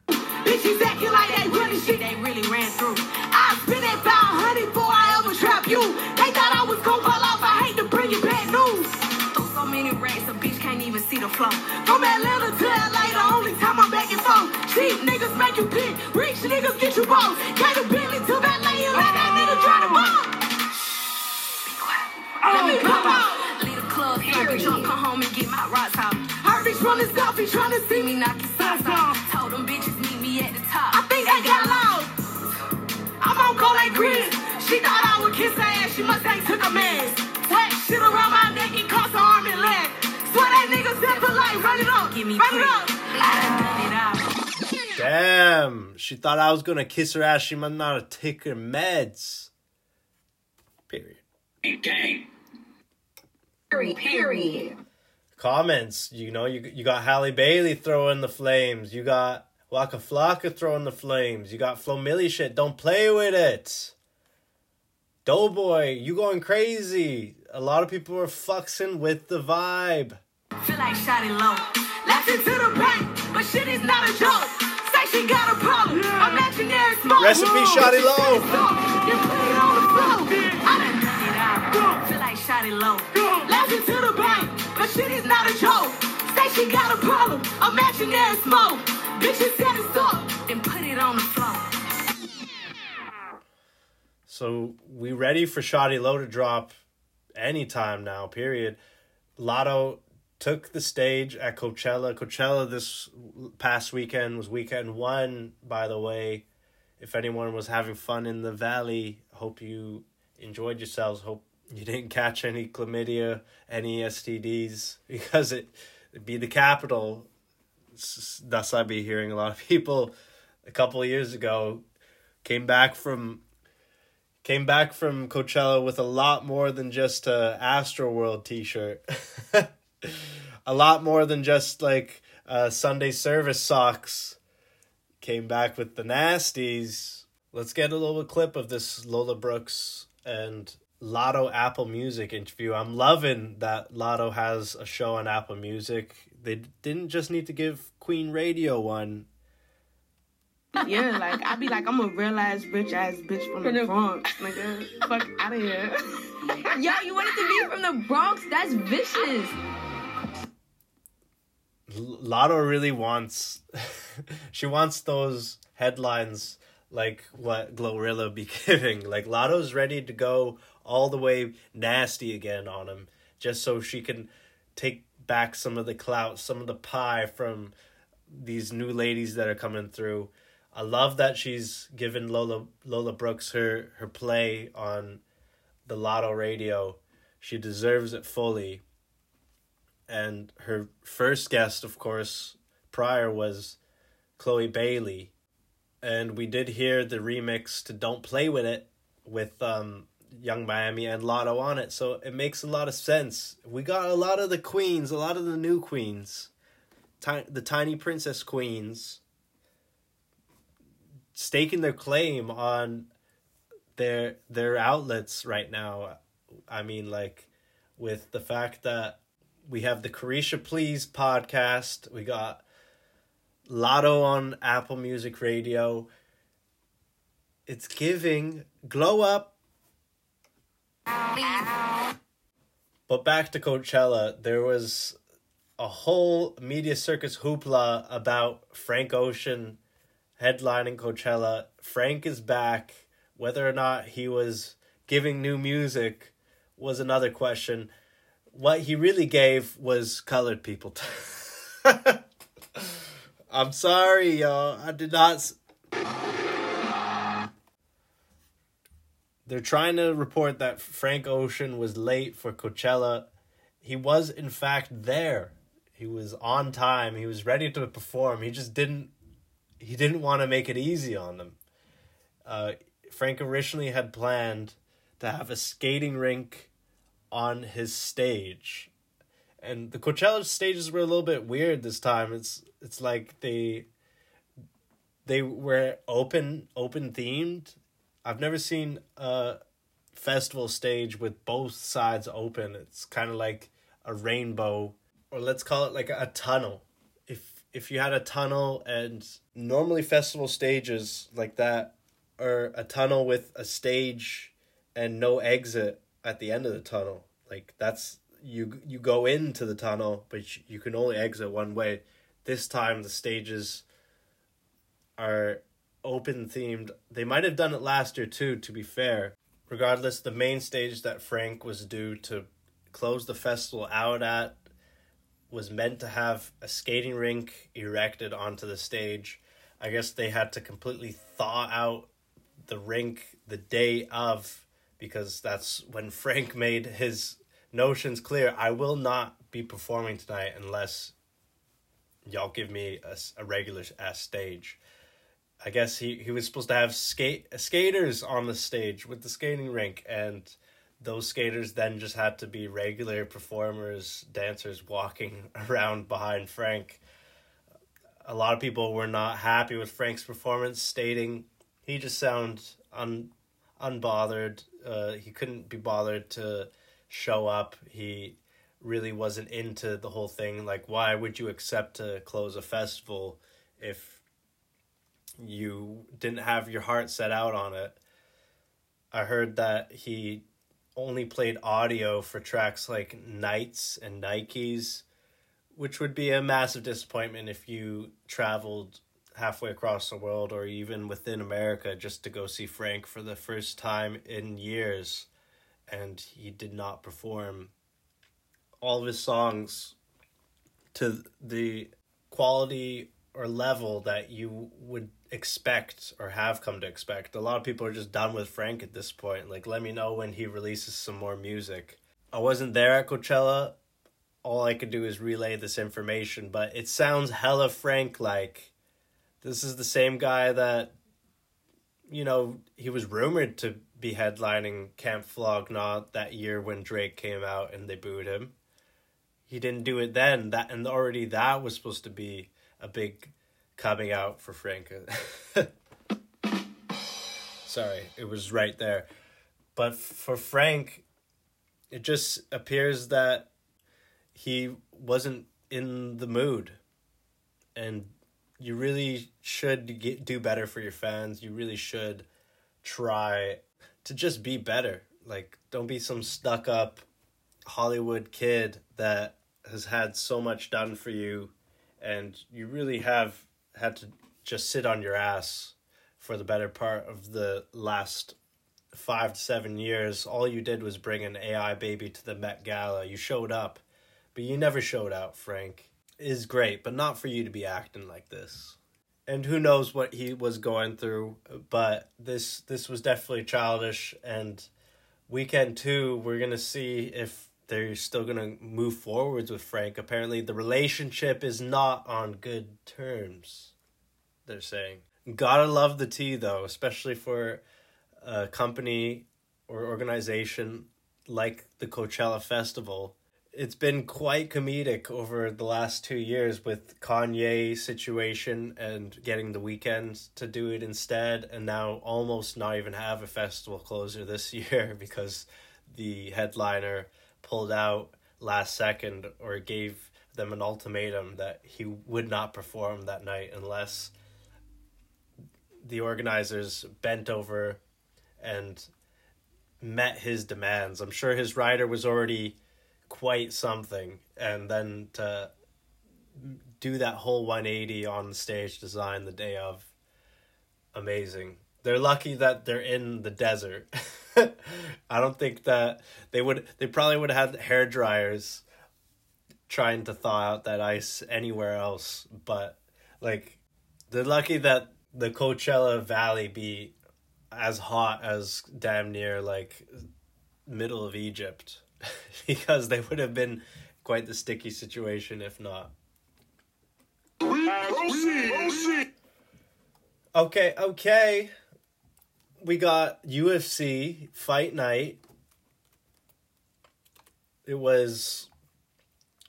Bitches acting like they really shit they really ran through. I spent five hundred before I ever trap you. They thought I was gonna fall off. I hate to bring you bad news. Throw so many racks, a bitch can't even see the flow. From Atlanta to LA, the only time I'm back and forth. Cheap niggas make you pick, rich niggas get you both. Get a from the south, he tryna see me knock his socks off. Told them bitches meet me at the top. I think they got lost. I'm on call like Chris. She thought I would kiss her ass. She must ain't took a mess. Wet shit around my neck and cross her arm and leg. Swear that nigga set for life. Run it up. Give me Run it up. I done done it out. Damn, she thought I was gonna kiss her ass. She must not have taken her meds. Period. Gang. Period. Period. Comments, you know, you you got Halle Bailey throwing the flames. You got Waka Flocka throwing the flames. You got Flo Milli shit. Don't play with it. Doughboy, you going crazy. A lot of people are fucking with the vibe. Feel like shotty low. Laughing to the bank, but shit is not a joke. Say she got a problem. Imaginary smoke. Recipe Shotty Low. You put it on the floor. I done done it out. Feel like shotty low. Laughing to the bank, but shit is not a joke. Say she got a problem. Imaginary smoke. Bitches set it up and put it on the floor. So we ready for Shoddy Low to drop anytime now, period. Latto took the stage at Coachella. Coachella this past weekend was weekend one, by the way. If anyone was having fun in the valley, hope you enjoyed yourselves. Hope you didn't catch any chlamydia, any STDs, because it it'd be the capital. Thus, I'd be hearing a lot of people a couple years ago came back from came back from Coachella with a lot more than just a Astro World t-shirt. a lot more than just like uh, Sunday service socks. Came back with the nasties. Let's get a little clip of this Lola Brooks and Latto Apple Music interview. I'm loving that Latto has a show on Apple Music. They didn't just need to give Queen Radio one. yeah, like I'd be like I'm a real ass rich ass bitch from the Bronx, nigga. Fuck out of here. Yo, you wanted to be from the Bronx? That's vicious. L- Latto really wants she wants those headlines like what Glorilla be giving. Like Latto's ready to go all the way nasty again on him just so she can take back some of the clout, some of the pie from these new ladies that are coming through. I love that she's given Lola Lola Brooks her her play on the Latto radio. She deserves it fully and her first guest, of course, prior was Chloe Bailey, and we did hear the remix to "Don't Play with It" with um, Yung Miami and Latto on it, so it makes a lot of sense. We got a lot of the queens, a lot of the new queens, Ti- the tiny princess queens, staking their claim on their their outlets right now. I mean, like with the fact that we have the Caresha Please podcast. We got Latto on Apple Music Radio. It's giving glow up. But back to Coachella, there was a whole media circus hoopla about Frank Ocean headlining Coachella. Frank is back. Whether or not he was giving new music was another question what he really gave was colored people. I'm sorry, y'all. I did not. They're trying to report that Frank Ocean was late for Coachella. He was, in fact, there. He was on time. He was ready to perform. He just didn't. He didn't want to make it easy on them. Uh, Frank originally had planned to have a skating rink on his stage, and the Coachella stages were a little bit weird this time. It's it's like they they were open open themed. I've never seen a festival stage with both sides open. It's kind of like a rainbow, or let's call it like a tunnel. If if you had a tunnel and normally festival stages like that are a tunnel with a stage and no exit at the end of the tunnel. Like that's you you go into the tunnel, but you- can only exit one way. This time the stages are open themed. They might have done it last year too, to be fair. Regardless, the main stage that Frank was due to close the festival out at was meant to have a skating rink erected onto the stage. I guess they had to completely thaw out the rink the day of because that's when Frank made his notions clear. I will not be performing tonight unless y'all give me a regular ass stage. I guess he, he was supposed to have skate skaters on the stage with the skating rink, and those skaters then just had to be regular performers, dancers walking around behind Frank. A lot of people were not happy with Frank's performance, stating he just sounded un unbothered. Uh, he couldn't be bothered to show up. He really wasn't into the whole thing. Like, why would you accept to close a festival if you didn't have your heart set out on it? I heard that he only played audio for tracks like Nights and Nikes, which would be a massive disappointment if you traveled halfway across the world or even within America just to go see Frank for the first time in years and he did not perform all of his songs to the quality or level that you would expect or have come to expect. A lot of people are just done with Frank at this point. Like, let me know when he releases some more music. I wasn't there at Coachella. All I could do is relay this information, but it sounds hella Frank like. This is the same guy that, you know, he was rumored to be headlining Camp Flog Gnaw that year when Drake came out and they booed him. He didn't do it then. That and already that was supposed to be a big coming out for Frank. Sorry, it was right there. But for Frank, it just appears that he wasn't in the mood. And you really should get, do better for your fans. You really should try to just be better. Like, don't be some stuck up Hollywood kid that has had so much done for you, and you really have had to just sit on your ass for the better part of the last five to seven years. All you did was bring an AI baby to the Met Gala. You showed up, but you never showed out, Frank. It is great, but not for you to be acting like this. And who knows what he was going through, but this this was definitely childish and weekend 2 we're to see if they're still going to move forwards with Frank. Apparently the relationship is not on good terms. They're saying. Gotta love the tea though, especially for a company or organization like the Coachella Festival. It's been quite comedic over the last two years with Kanye situation and getting the Weeknd to do it instead, and now almost not even have a festival closer this year because the headliner pulled out last second or gave them an ultimatum that he would not perform that night unless the organizers bent over and met his demands. I'm sure his rider was already quite something, and then to do that whole 180 on stage design the day of, amazing. They're lucky that they're in the desert. I don't think that they would. They probably would have had hair dryers trying to thaw out that ice anywhere else. But like, they're lucky that the Coachella Valley be as hot as damn near like middle of Egypt, because they would have been quite the sticky situation if not. Okay, okay. We got UFC Fight Night. It was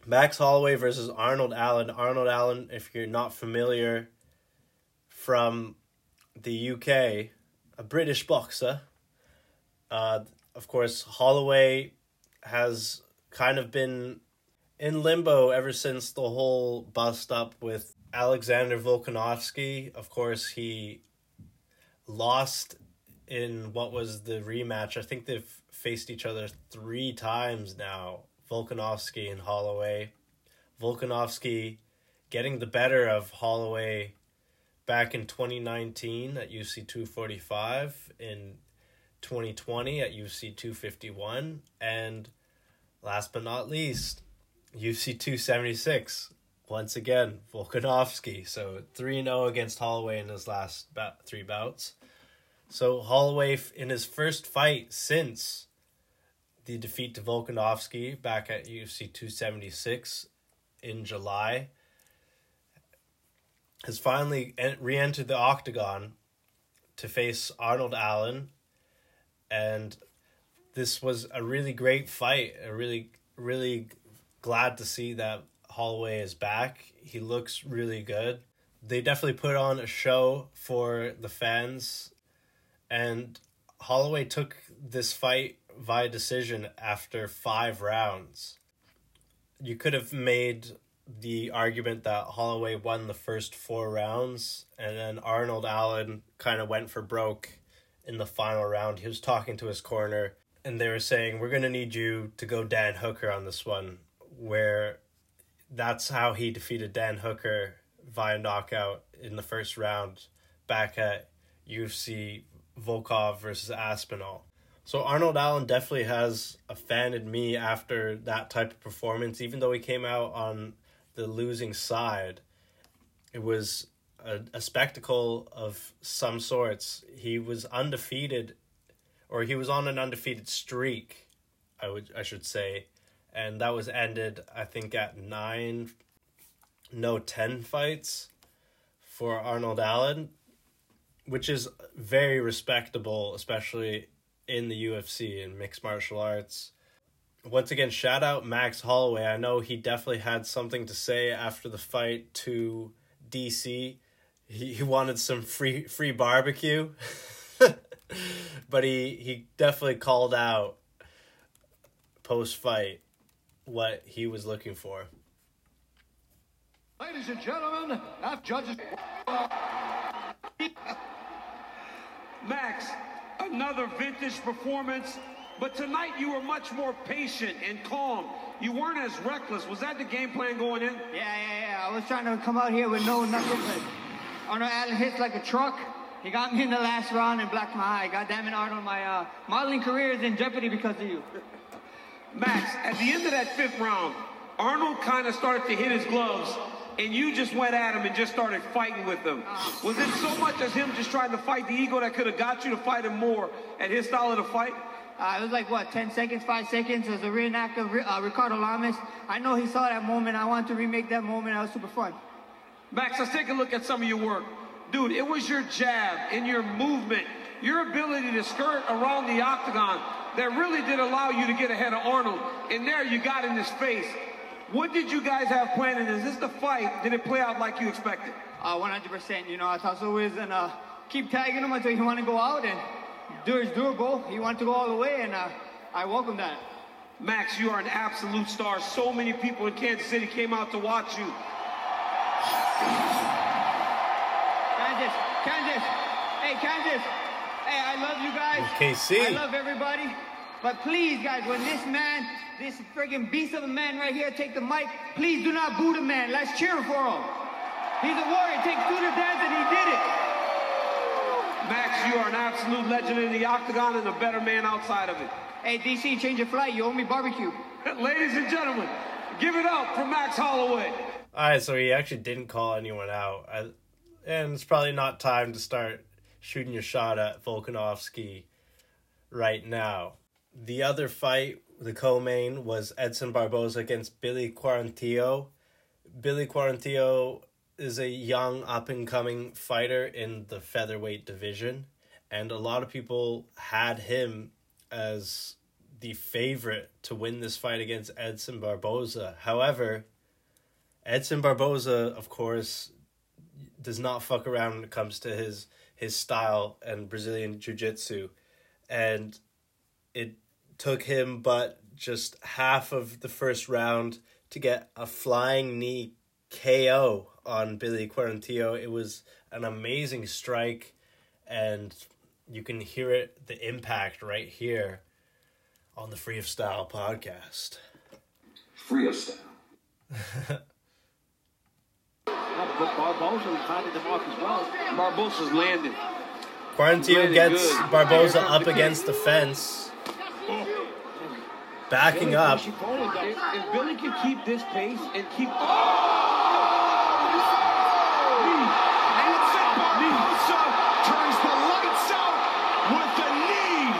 Max Holloway versus Arnold Allen. Arnold Allen, if you're not familiar, from the UK, a British boxer. Uh, of course, Holloway has kind of been in limbo ever since the whole bust up with Alexander Volkanovski. Of course, he lost in what was the rematch. I think they've faced each other three times now. Volkanovski and Holloway. Volkanovski getting the better of Holloway back in 2019 at UFC 245, in 2020 at UFC 251, and last but not least, UFC 276. Once again, Volkanovski. So 3 0 against Holloway in his last ba- three bouts. So Holloway, in his first fight since the defeat to Volkanovski back at UFC 276 in July, has finally re entered the octagon to face Arnold Allen. And this was a really great fight. A really, really glad to see that Holloway is back. He looks really good. They definitely put on a show for the fans. And Holloway took this fight via decision after five rounds. You could have made the argument that Holloway won the first four rounds, and then Arnold Allen kind of went for broke in the final round. He was talking to his corner, and they were saying, We're going to need you to go Dan Hooker on this one, where that's how he defeated Dan Hooker via knockout in the first round back at UFC Volkov versus Aspinall. So Arnold Allen definitely has offended me after that type of performance, even though he came out on the losing side. It was a, a spectacle of some sorts. He was undefeated, or he was on an undefeated streak, I would I should say, and that was ended I think at nine, no ten fights, for Arnold Allen, which is very respectable, especially in the UFC and mixed martial arts. Once again, shout out Max Holloway. I know he definitely had something to say after the fight to DC. He, he wanted some free free barbecue. but he he definitely called out post fight what he was looking for. Ladies and gentlemen, after judges. Max, another vintage performance, but tonight you were much more patient and calm. You weren't as reckless. Was that the game plan going in? Yeah, yeah, yeah. I was trying to come out here with no nothing but Arnold Allen hits like a truck. He got me in the last round and blacked my eye. God damn it, Arnold, my uh, modeling career is in jeopardy because of you. Max, at the end of that fifth round, Arnold kind of started to hit his gloves, and you just went at him and just started fighting with him. Was it so much as him just trying to fight the ego that could have got you to fight him more at his style of the fight? Uh, it was like, what, 10 seconds, 5 seconds? It was a reenact of uh, Ricardo Lamas. I know he saw that moment. I wanted to remake that moment. That was super fun. Max, let's take a look at some of your work. Dude, it was your jab and your movement, your ability to skirt around the octagon that really did allow you to get ahead of Arnold. And there you got in his face. What did you guys have planned? And is this the fight? Did it play out like you expected? Uh, 100%. You know, I thought so was, and uh, keep tagging him until he want to go out and do his durable. He wanted to go all the way, and uh, I welcome that. Max, you are an absolute star. So many people in Kansas City came out to watch you. Kansas, Kansas, hey Kansas, hey I love you guys. KC. I love everybody, but please guys, when this man, this friggin' beast of a man right here take the mic, please do not boo the man. Let's cheer for him. He's a warrior. Take two to dance, and he did it. Max, you are an absolute legend in the octagon and a better man outside of it. Hey DC, change your flight. You owe me barbecue. Ladies and gentlemen, Give it up for Max Holloway. All right, so he actually didn't call anyone out, I, and it's probably not time to start shooting your shot at Volkanovski right now. The other fight, the co-main, was Edson Barboza against Billy Quarantillo. Billy Quarantillo is a young up and coming fighter in the featherweight division, and a lot of people had him as the favorite to win this fight against Edson Barboza. However, Edson Barboza, of course, does not fuck around when it comes to his his style and Brazilian jiu-jitsu. And it took him but just half of the first round to get a flying knee KO on Billy Quarantillo. It was an amazing strike and you can hear it the impact right here on the Free of Style podcast. Free of style. But Barboza fighting him off as well. Barboza's landing. Quarantillo Landed gets good. Barboza Here comes up against the fence, backing up. If, if Billy can keep this pace and keep. Oh! Barboza turns the lights out with the knee.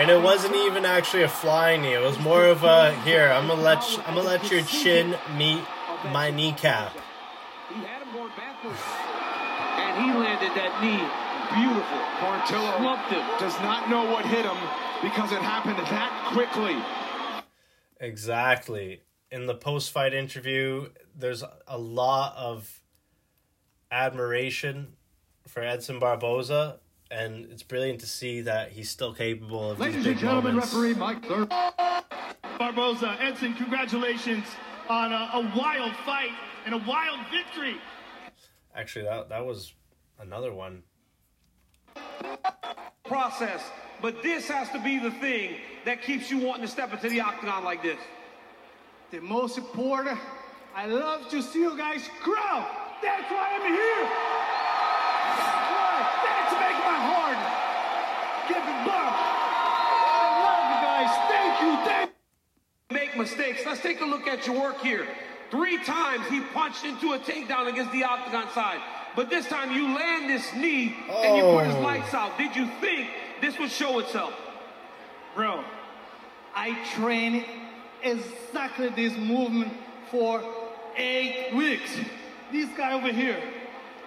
And it wasn't even actually a flying knee. It was more of a here. I'm gonna let you, I'm gonna let your chin meet my kneecap. He had him going backwards. And he landed that knee. Beautiful. Quarantillo Slumped him. does not know what hit him because it happened that quickly. Exactly. In the post-fight interview, there's a lot of admiration for Edson Barboza, and it's brilliant to see that he's still capable of Ladies these and big gentlemen, moments. referee Mike Thurman. Barboza, Edson, congratulations on a, a wild fight and a wild victory. Actually, that that was another one. Process. But this has to be the thing that keeps you wanting to step into the octagon like this. The most important, I love to see you guys grow. That's why I'm here. Why? That's make my heart give it bump. I love you guys. Thank you. Thank Make mistakes. Let's take a look at your work here. Three times he punched into a takedown against the octagon side. But this time you land this knee and you put his Oh. lights out. Did you think this would show itself? Bro, I trained exactly this movement for eight weeks. This guy over here,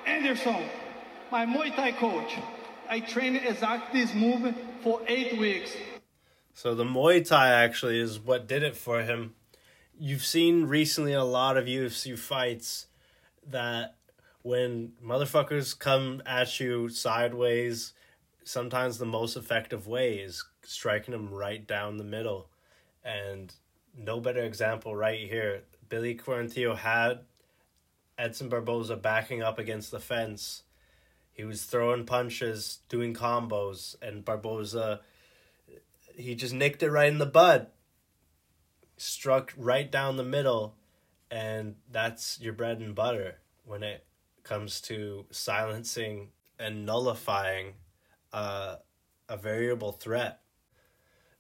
Anderson, my Muay Thai coach, I trained exactly this movement for eight weeks. So the Muay Thai actually is what did it for him. You've seen recently a lot of UFC fights that when motherfuckers come at you sideways, sometimes the most effective way is striking them right down the middle. And no better example right here. Billy Quarantillo had Edson Barboza backing up against the fence. He was throwing punches, doing combos, and Barboza he just nicked it right in the bud. Struck right down the middle, and that's your bread and butter when it comes to silencing and nullifying uh, a variable threat.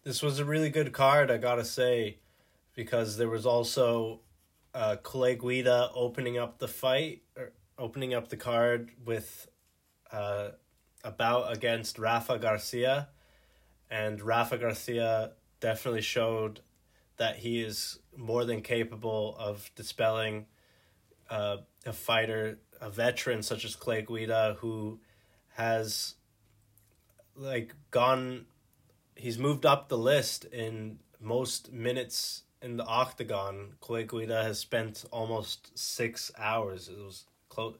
This was a really good card, I gotta say, because there was also uh, Clay Guida opening up the fight, or opening up the card with uh, a bout against Rafa Garcia and Rafa Garcia definitely showed that he is more than capable of dispelling uh, a fighter, a veteran such as Clay Guida, who has like gone, he's moved up the list in most minutes in the octagon. Clay Guida has spent almost six hours. It was close.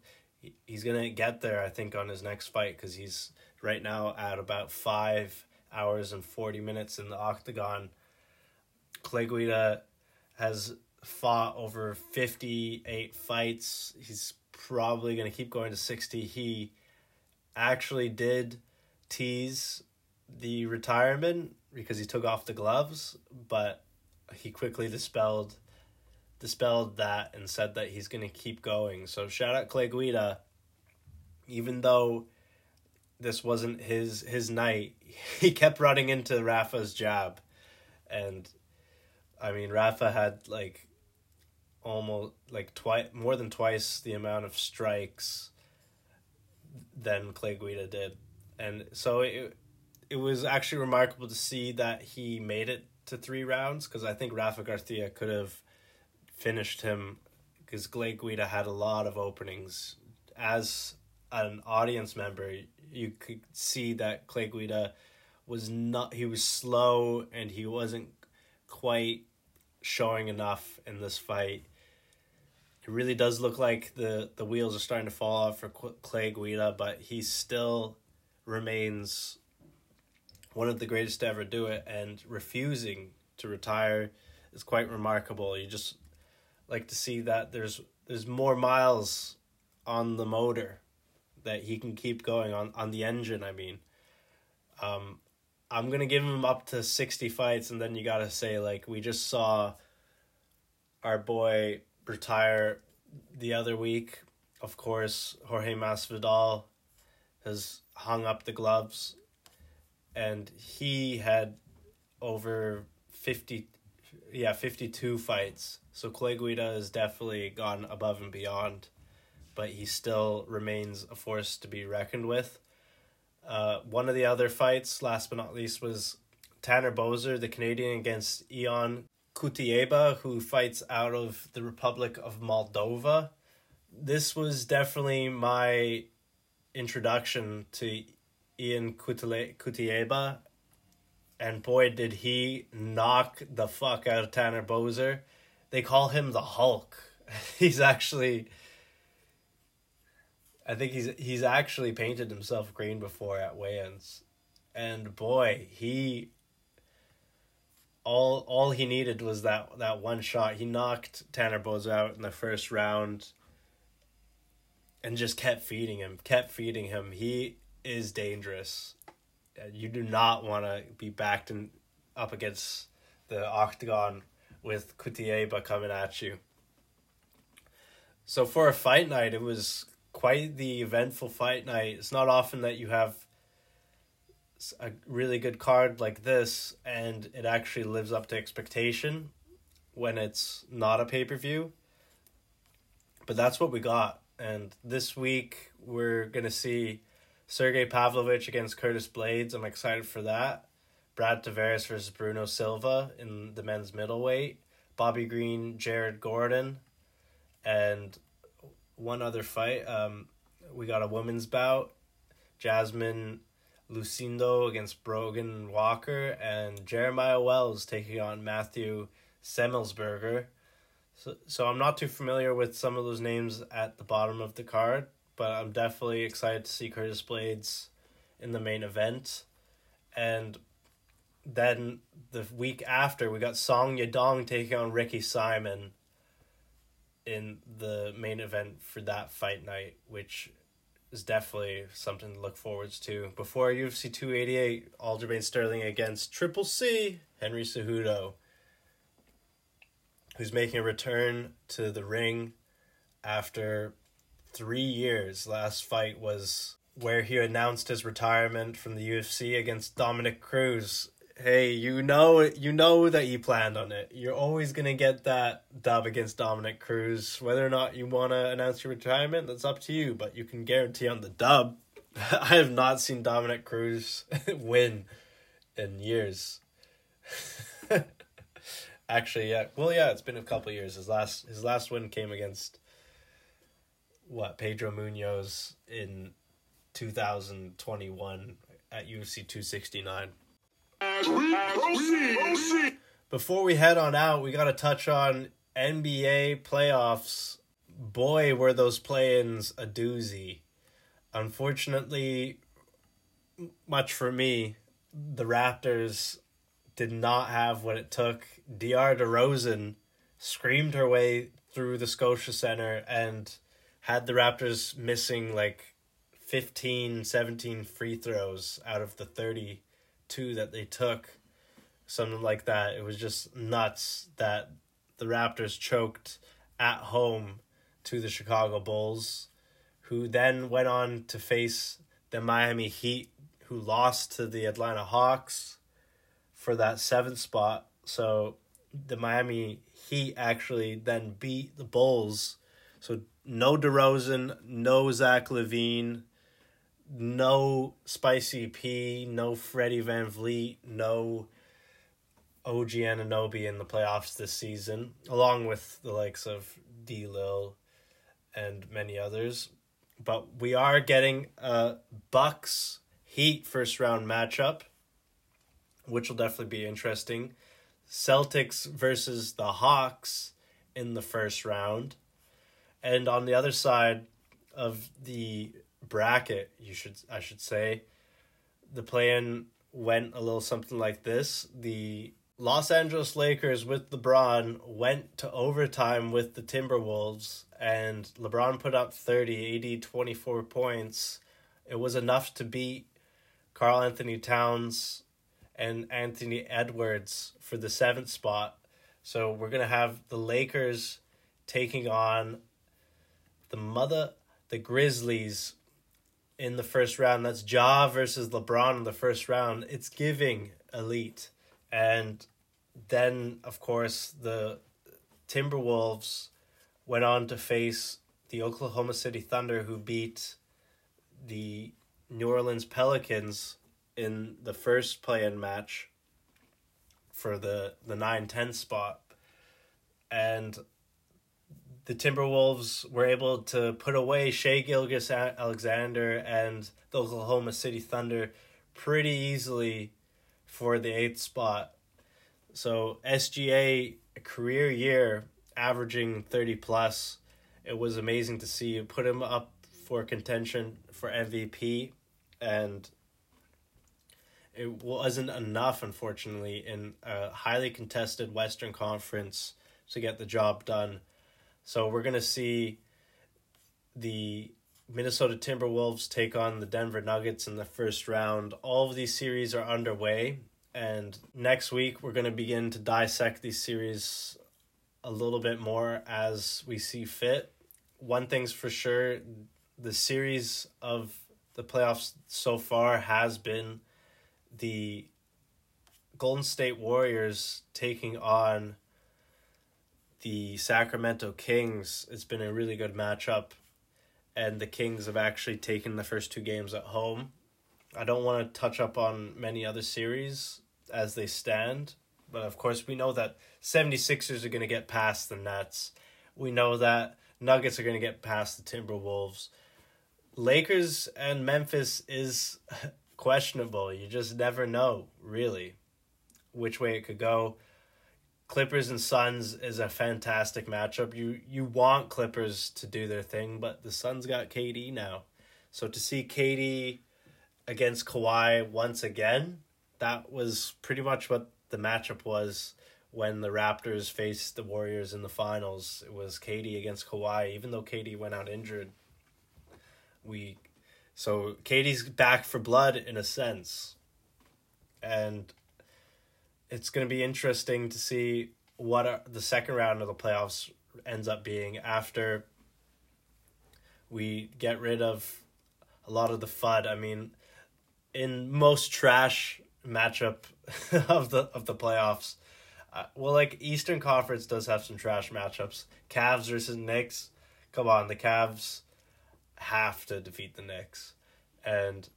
He's gonna get there, I think, on his next fight because he's right now at about five hours and 40 minutes in the octagon. Clay Guida has fought over 58 fights. He's probably going to keep going to 60. He actually did tease the retirement because he took off the gloves, but he quickly dispelled dispelled that and said that he's going to keep going. So shout out Clay Guida even though this wasn't his his night. He kept running into Rafa's jab, and I mean, Rafa had like almost like twice more than twice the amount of strikes than Clay Guida did, and so it it was actually remarkable to see that he made it to three rounds because I think Rafa Garcia could have finished him because Clay Guida had a lot of openings. As an audience member, you could see that Clay Guida was not he was slow and he wasn't quite showing enough in this fight. It really does look like the the wheels are starting to fall off for Clay Guida, but he still remains one of the greatest to ever do it and refusing to retire is quite remarkable. You just like to see that there's there's more miles on the motor that he can keep going on on the engine, I mean. Um I'm going to give him up to 60 fights and then you got to say like we just saw our boy retire the other week. Of course, Jorge Masvidal has hung up the gloves and he had over 50 yeah 52 fights so clay guida has definitely gone above and beyond but he still remains a force to be reckoned with uh, one of the other fights last but not least was tanner boser the canadian against ion cutelaba who fights out of the republic of moldova this was definitely my introduction to Ian Cutelaba, and boy, did he knock the fuck out of Tanner Boser. They call him the Hulk. he's actually, I think he's he's actually painted himself green before at weigh-ins, and boy, he. All all he needed was that that one shot. He knocked Tanner Boser out in the first round. And just kept feeding him, kept feeding him. He is dangerous. Uh, you do not want to be backed in, up against the octagon with Cutelaba coming at you. So for a fight night, it was quite the eventful fight night. It's not often that you have a really good card like this and it actually lives up to expectation when it's not a pay-per-view. But that's what we got. And this week we're going to see Sergey Pavlovich against Curtis Blaydes. I'm excited for that. Brad Tavares versus Bruno Silva in the men's middleweight. Bobby Green, Jared Gordon, and one other fight. Um, we got a women's bout. Jasmine Lucindo against Brogan Walker, and Jeremiah Wells taking on Matthew Semelsberger. So, so I'm not too familiar with some of those names at the bottom of the card, but I'm definitely excited to see Curtis Blaydes in the main event. And then the week after, we got Song Yadong taking on Ricky Simon in the main event for that fight night, which is definitely something to look forwards to. Before UFC 288, Aljamain Sterling against Triple C, Henry Cejudo, who's making a return to the ring after three years. Last fight was where he announced his retirement from the UFC against Dominick Cruz. Hey, you know you know that you planned on it. You're always gonna get that dub against Dominick Cruz. Whether or not you wanna announce your retirement, that's up to you, but you can guarantee on the dub. I have not seen Dominick Cruz win in years. Actually, yeah. Well, yeah, it's been a couple years. His last his last win came against what Pedro Munhoz in 2021 at UFC 269. Before we head on out, we got to touch on NBA playoffs. Boy, were those play-ins a doozy. Unfortunately, much for me, the Raptors did not have what it took. DR DeRozan screamed her way through the Scotia Center and had the Raptors missing like 15, 17 free throws out of the 32 that they took. Something like that. It was just nuts that the Raptors choked at home to the Chicago Bulls, who then went on to face the Miami Heat, who lost to the Atlanta Hawks for that seventh spot. So the Miami Heat actually then beat the Bulls. So no DeRozan, no Zach LaVine, no Spicy P, no Freddie VanVleet, no OG Anunoby in the playoffs this season, along with the likes of D Lil and many others. But we are getting a Bucks Heat first round matchup, which will definitely be interesting. Celtics versus the Hawks in the first round. And on the other side of the bracket, you should I should say, the plan went a little something like this. The Los Angeles Lakers with LeBron went to overtime with the Timberwolves and LeBron put up 30, AD 24 points. It was enough to beat Karl-Anthony Towns and Anthony Edwards for the seventh spot. So we're gonna have the Lakers taking on the mother the Grizzlies in the first round. That's Ja versus LeBron in the first round. It's giving elite. And then of course the Timberwolves went on to face the Oklahoma City Thunder who beat the New Orleans Pelicans in the first play-in match for the the 9-10 spot and the Timberwolves were able to put away Shea Gilgis Alexander and the Oklahoma City Thunder pretty easily for the eighth spot. So SGA career year averaging 30 plus. It was amazing to see. It put him up for contention for MVP and it wasn't enough, unfortunately, in a highly contested Western Conference to get the job done. So we're going to see the Minnesota Timberwolves take on the Denver Nuggets in the first round. All of these series are underway, and next week we're going to begin to dissect these series a little bit more as we see fit. One thing's for sure the series of the playoffs so far has been the Golden State Warriors taking on the Sacramento Kings. It's been a really good matchup, and the Kings have actually taken the first two games at home. I don't want to touch up on many other series as they stand, but of course, we know that 76ers are going to get past the Nets. We know that Nuggets are going to get past the Timberwolves. Lakers and Memphis is questionable. You just never know, really, which way it could go. Clippers and Suns is a fantastic matchup. You you want Clippers to do their thing, but the Suns got KD now. So to see KD against Kawhi once again, that was pretty much what the matchup was when the Raptors faced the Warriors in the finals. It was KD against Kawhi, even though KD went out injured. We so KD's back for blood in a sense. And it's going to be interesting to see what are, the second round of the playoffs ends up being after we get rid of a lot of the FUD. I mean, in most trash matchup of the of the playoffs, uh, well, like Eastern Conference does have some trash matchups. Cavs versus Knicks. Come on, the Cavs have to defeat the Knicks. And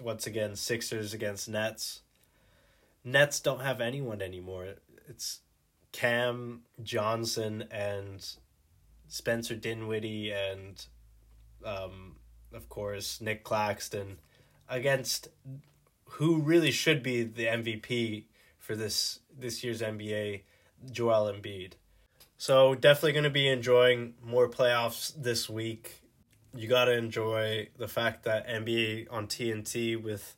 once again, Sixers against Nets. Nets don't have anyone anymore. It's Cam Johnson and Spencer Dinwiddie and um, of course Nick Claxton against who really should be the MVP for this this year's NBA, Joel Embiid. So definitely going to be enjoying more playoffs this week. You got to enjoy the fact that NBA on TNT with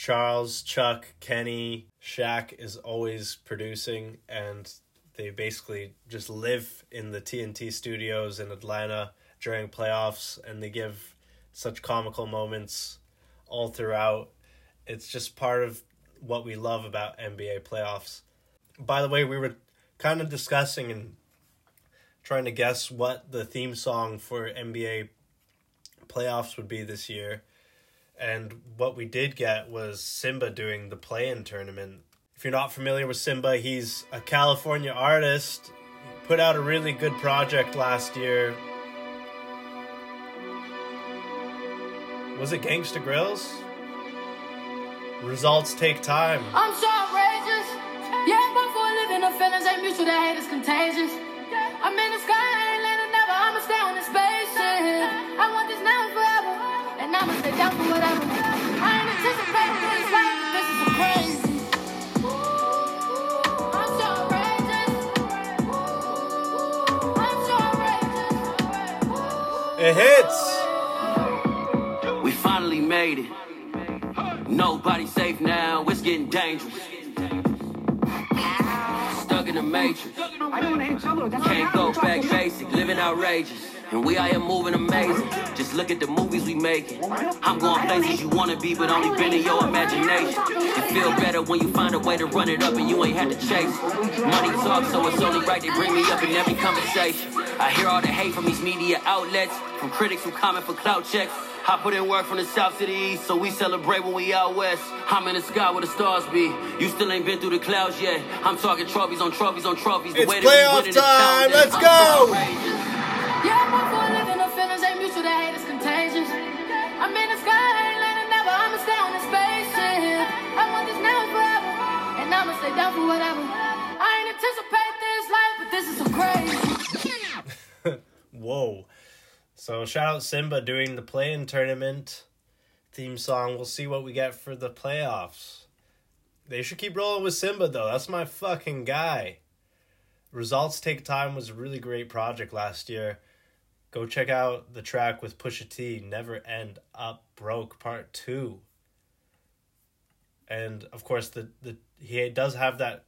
Charles, Chuck, Kenny, Shaq is always producing, and they basically just live in the TNT studios in Atlanta during playoffs, and they give such comical moments all throughout. It's just part of what we love about NBA playoffs. By the way, we were kind of discussing and trying to guess what the theme song for NBA playoffs would be this year. And what we did get was Symba doing the play in tournament If you're not familiar with Symba, he's a California artist. Put out a really good project last year. Was it Gangsta Grills? Results take time. I'm so outrageous. Yeah, for living, the feelings ain't mutual, the hate is contagious. I'm in the sky, ain't landing never, I'ma stay on spaceship. I want this and I'ma stay down for whatever. I ain't anticipating this life, this is crazy. I'm so outrageous. I'm so outrageous. It hits. We finally made it. Nobody safe now. It's getting dangerous. Stuck in the matrix. I don't hate trouble. Can't go back basic. Living outrageous. And we out here moving amazing. Just look at the movies we making. I'm going places you wanna be, but only been in your imagination. It feel better when you find a way to run it up and you ain't had to chase it. Money talk, so it's only right they bring me up in every conversation. I hear all the hate from these media outlets, from critics who comment for clout checks. I put in work from the south to the east, so we celebrate when we out west. I'm in the sky where the stars be. You still ain't been through the clouds yet. I'm talking trophies on trophies on trophies. The It's way that we playoff winning is time. Let's go. I'm in the sky, and I'ma stay down for whatever. I ain't this life, but this is crazy. Whoa. So shout out Symba doing the play-in tournament theme song. We'll see what we get for the playoffs. They should keep rolling with Symba though. That's my fucking guy. Results Take Time was a really great project last year. Go check out the track with Pusha T, Never End Up Broke Part 2. And of course the the he does have that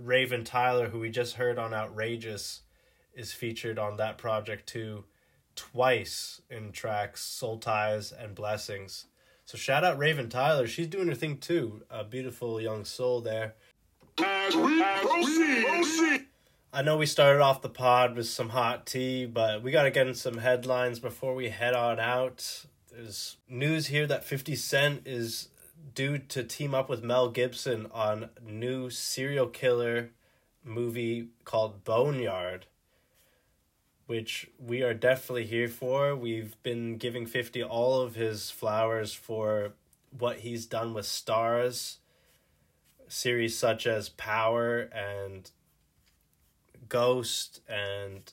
Raven Tyler who we just heard on Outrageous is featured on that project too twice in tracks Soul Ties and Blessings. So shout out Raven Tyler. She's doing her thing too. A beautiful young soul there. I know we started off the pod with some hot tea, but we got to get in some headlines before we head on out. There's news here that 50 Cent is due to team up with Mel Gibson on new serial killer movie called Boneyard which we are definitely here for. We've been giving 50 all of his flowers for what he's done with stars, series such as Power and Ghost and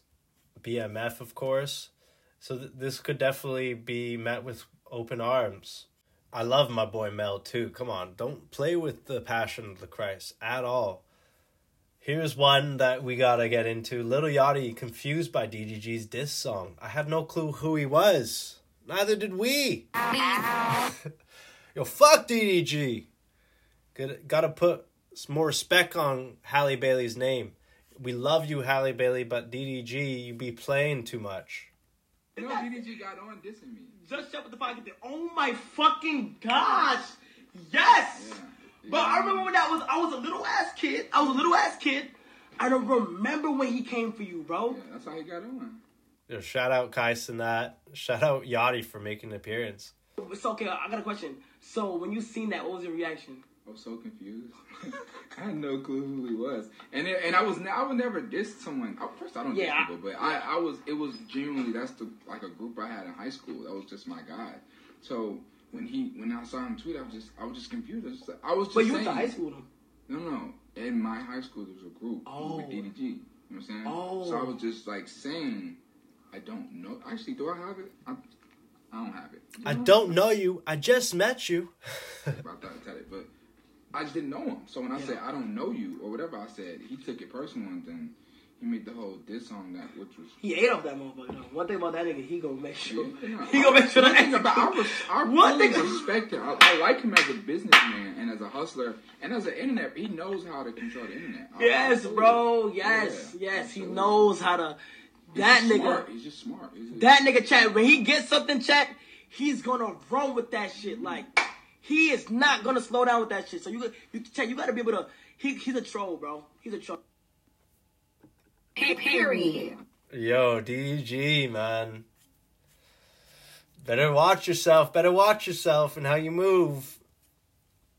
BMF, of course. So th- this could definitely be met with open arms. I love my boy Mel too. Come on, don't play with the passion of the Christ at all. Here's one that we gotta get into. Lil Yachty confused by DDG's diss song. I have no clue who he was. Neither did we. Yo, fuck DDG. Gotta, gotta put some more respect on Halle Bailey's name. We love you, Halle Bailey, but DDG, you be playing too much. You know, DDG got on dissing me. Just shut the fuck up. Oh my fucking gosh. Yes. But I remember when that was I was a little ass kid. I was a little ass kid. I don't remember when he came for you, bro. That's how he got on. Yo, shout out Kai Cenat. Shout out Yachty for making an appearance. It's okay. I got a question. So when you seen that, what was your reaction? I was so confused. I had no clue who he was, and it, and I was ne- I would never diss someone. I, first, I don't Yeah, diss people, but I, I was it was genuinely that's the like a group I had in high school. That was just my guy. So when he when I saw him tweet, I was just I was just confused. I was, just, like- I was just But you went saying, to high school though. No, no. In my high school, there was a group Oh. with DDG. You know what I'm saying? Oh. So I oh. was just like saying, I don't know. Actually, do I have it? I, I don't have it. I don't know you. I just met you. about that tell it, but I just didn't know him. So when I said I don't know you or whatever I said, he took it personal and then he made the whole diss on that, which was He ate off that motherfucker. Though. One thing about that nigga, he gonna make sure. Yeah. He gonna make sure One that. thing about I, res- I One really thing- respect him. I, I like him as a businessman and as a hustler and as an internet. He knows how to control the internet. I- Yes, bro. Yes, yes. He knows how to. That just nigga. Smart. He's just smart. He's a- That nigga chat when he gets something chat, he's gonna run with that shit. Like he is not gonna slow down with that shit. So you you chat, you gotta be able to. He he's a troll, bro. He's a troll. Hey, period. Yo, DG, man. Better watch yourself. Better watch yourself and how you move.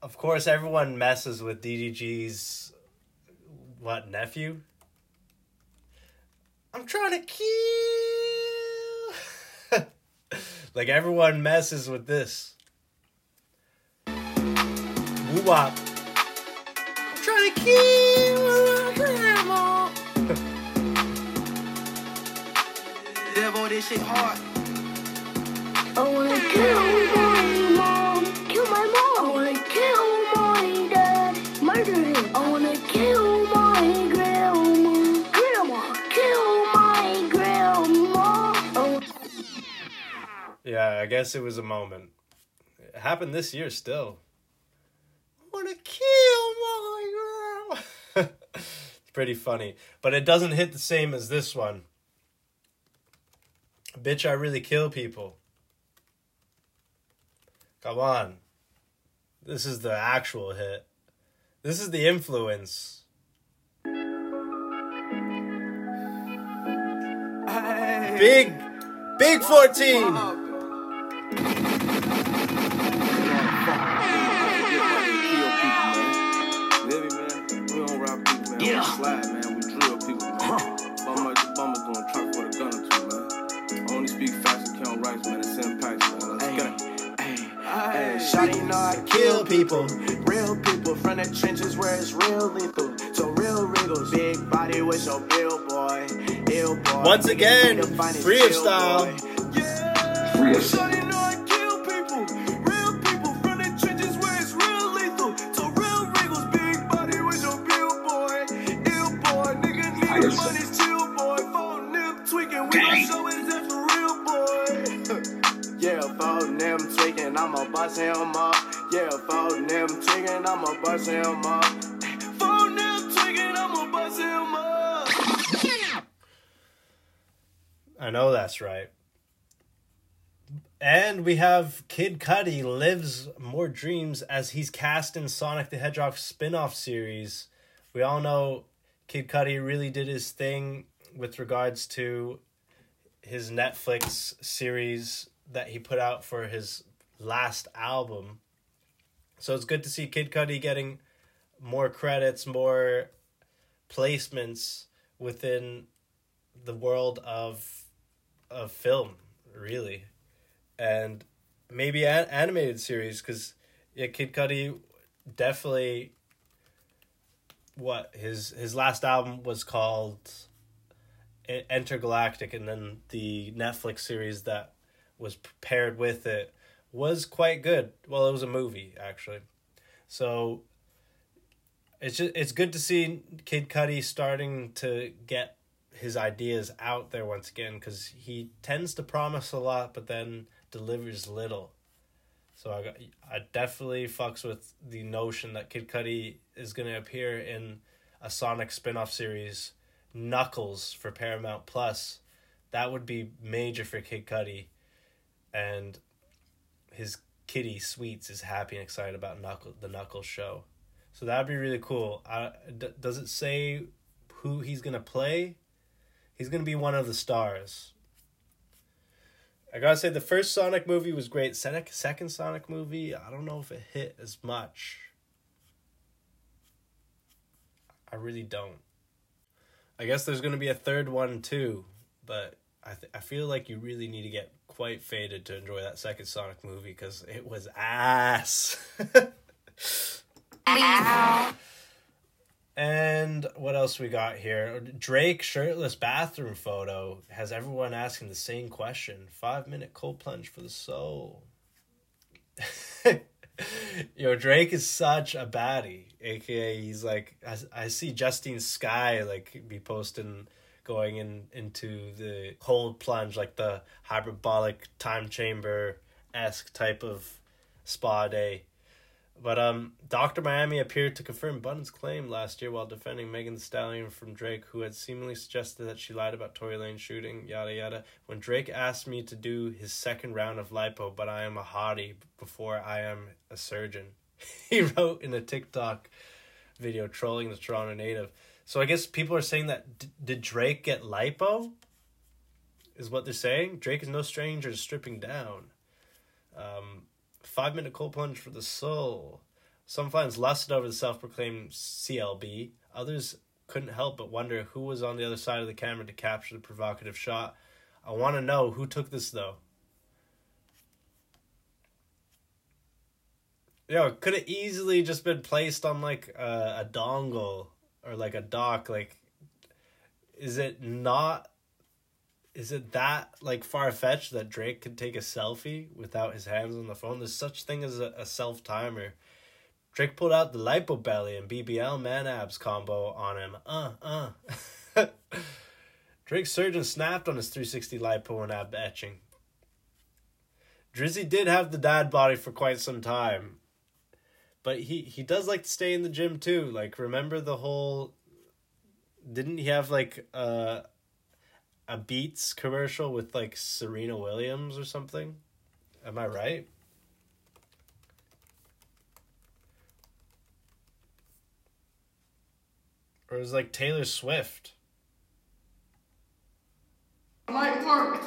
of course, everyone messes with DDG's what nephew. I'm trying to kill. like everyone messes with this. Woo wop. Uh, I'm trying to kill my grandma. Devo, this shit hard. I wanna kill my mom, kill my mom. I wanna kill my dad, murder him. I wanna kill my grandma, grandma, kill my grandma. I Yeah, I guess it was a moment. It happened this year still. Wanna kill my girl. it's pretty funny. But it doesn't hit the same as this one. Bitch, I really kill people. Come on. This is the actual hit. This is the influence. Big, big 14. Yeah. Slide, man. We drill people, man. Bummer, the bummer doing truck for the gun or two, man. I only speak fast and count rights, man. It's in man. Let's get it. Hey, shawty know I kill people. Real people from the trenches where it's real lethal. So real wriggles, big body with your bill boy, ill boy. Once again, free of style. Yeah, shawty know I tweaking, I'ma bust him up. Yeah, phone them tweaking, I'ma bust him up. Phone them tweaking, I'ma bust him up. I know that's right. And we have Kid Cudi lives more dreams as he's cast in Sonic the Hedgehog spin-off series. We all know Kid Cudi really did his thing with regards to his Netflix series that he put out for his last album. So it's good to see Kid Cudi getting more credits, more placements within the world of of film, really, and maybe an animated series because yeah, Kid Cudi definitely. What his his last album was called, Entergalactic, and then the Netflix series that was paired with it was quite good. Well, it was a movie actually, so it's just it's good to see Kid Cudi starting to get his ideas out there once again because he tends to promise a lot but then delivers little. So I got, I definitely fucks with the notion that Kid Cudi is to appear in a Sonic spin-off series Knuckles for Paramount Plus. That would be major for Kid Cudi and his kitty Sweets is happy and excited about Knuckle the Knuckles show. So that'd be really cool. Uh, d- does it say who he's gonna play? He's gonna be one of the stars. I gotta say, the first Sonic movie was great. Second, second Sonic movie, I don't know if it hit as much. I really don't. I guess there's gonna be a third one too, but I th- I feel like you really need to get quite faded to enjoy that second Sonic movie because it was ass. And what else we got here? Drake shirtless bathroom photo has everyone asking the same question. Five minute cold plunge for the soul. Yo, Drake is such a baddie. AKA, he's like, I, I see Justine Skye like be posting going in into the cold plunge, like the hyperbolic time chamber esque type of spa day. But um, Dr. Miami appeared to confirm Budden's claim last year while defending Megan Thee Stallion from Drake, who had seemingly suggested that she lied about Tory Lane shooting, yada yada. When Drake asked me to do his second round of lipo, but I am a hottie before I am a surgeon, he wrote in a TikTok video trolling the Toronto native. So I guess people are saying that d- did Drake get lipo? Is what they're saying. Drake is no stranger to stripping down. Um, five minute cold plunge for the soul. Some fans lusted over the self proclaimed CLB. Others couldn't help but wonder who was on the other side of the camera to capture the provocative shot. I want to know who took this, though. Yo, it could have easily just been placed on like a, a dongle or like a dock. Like, is it not? Is it that like far fetched that Drake could take a selfie without his hands on the phone? There's such thing as a, a self timer. Drake pulled out the lipo belly and BBL man abs combo on him. Uh uh. Drake's surgeon snapped on his 360 lipo and ab etching. Drizzy did have the dad body for quite some time. But he, he does like to stay in the gym too. Like remember the whole didn't he have like uh, a Beats commercial with like Serena Williams or something? Am I right? Or it was like Taylor Swift. Light work.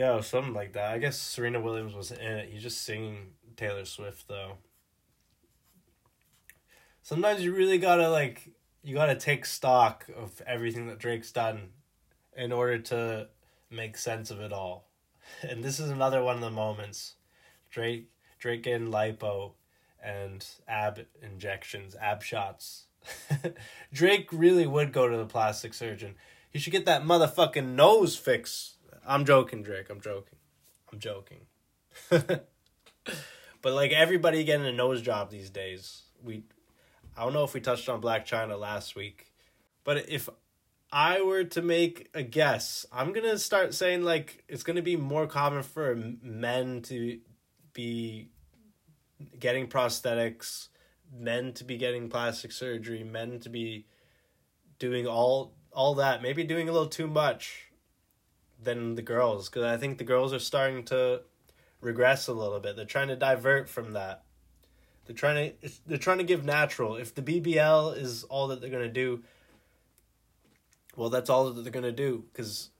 Yeah, something like that. I guess Serena Williams was in it. He's just singing Taylor Swift though. Sometimes you really gotta like you gotta take stock of everything that Drake's done in order to make sense of it all. And this is another one of the moments. Drake Drake getting lipo and ab injections, ab shots. Drake really would go to the plastic surgeon. He should get that motherfucking nose fix. I'm joking, Drake. I'm joking. I'm joking. but like everybody getting a nose job these days. We I don't know if we touched on Blac Chyna last week, but if I were to make a guess, I'm going to start saying like it's going to be more common for men to be getting prosthetics, men to be getting plastic surgery, men to be doing all all that, maybe doing a little too much than the girls because I think the girls are starting to regress a little bit. They're trying to divert from that. They're trying to they're trying to give natural. If the BBL is all that they're to do, well that's all that they're to do cuz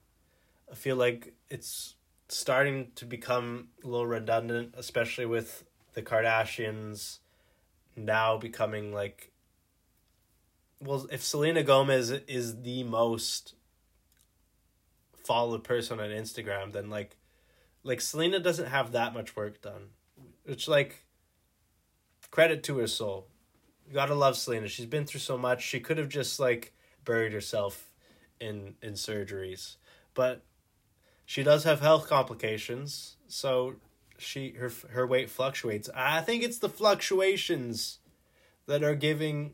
I feel like it's starting to become a little redundant especially with the Kardashians now becoming like well if Selena Gomez is the most followed person on Instagram, then like like Selena doesn't have that much work done. It's like credit to her soul. You gotta love Selena. She's been through so much. She could have just like buried herself in in surgeries. But she does have health complications, so she her her weight fluctuates. I think it's the fluctuations that are giving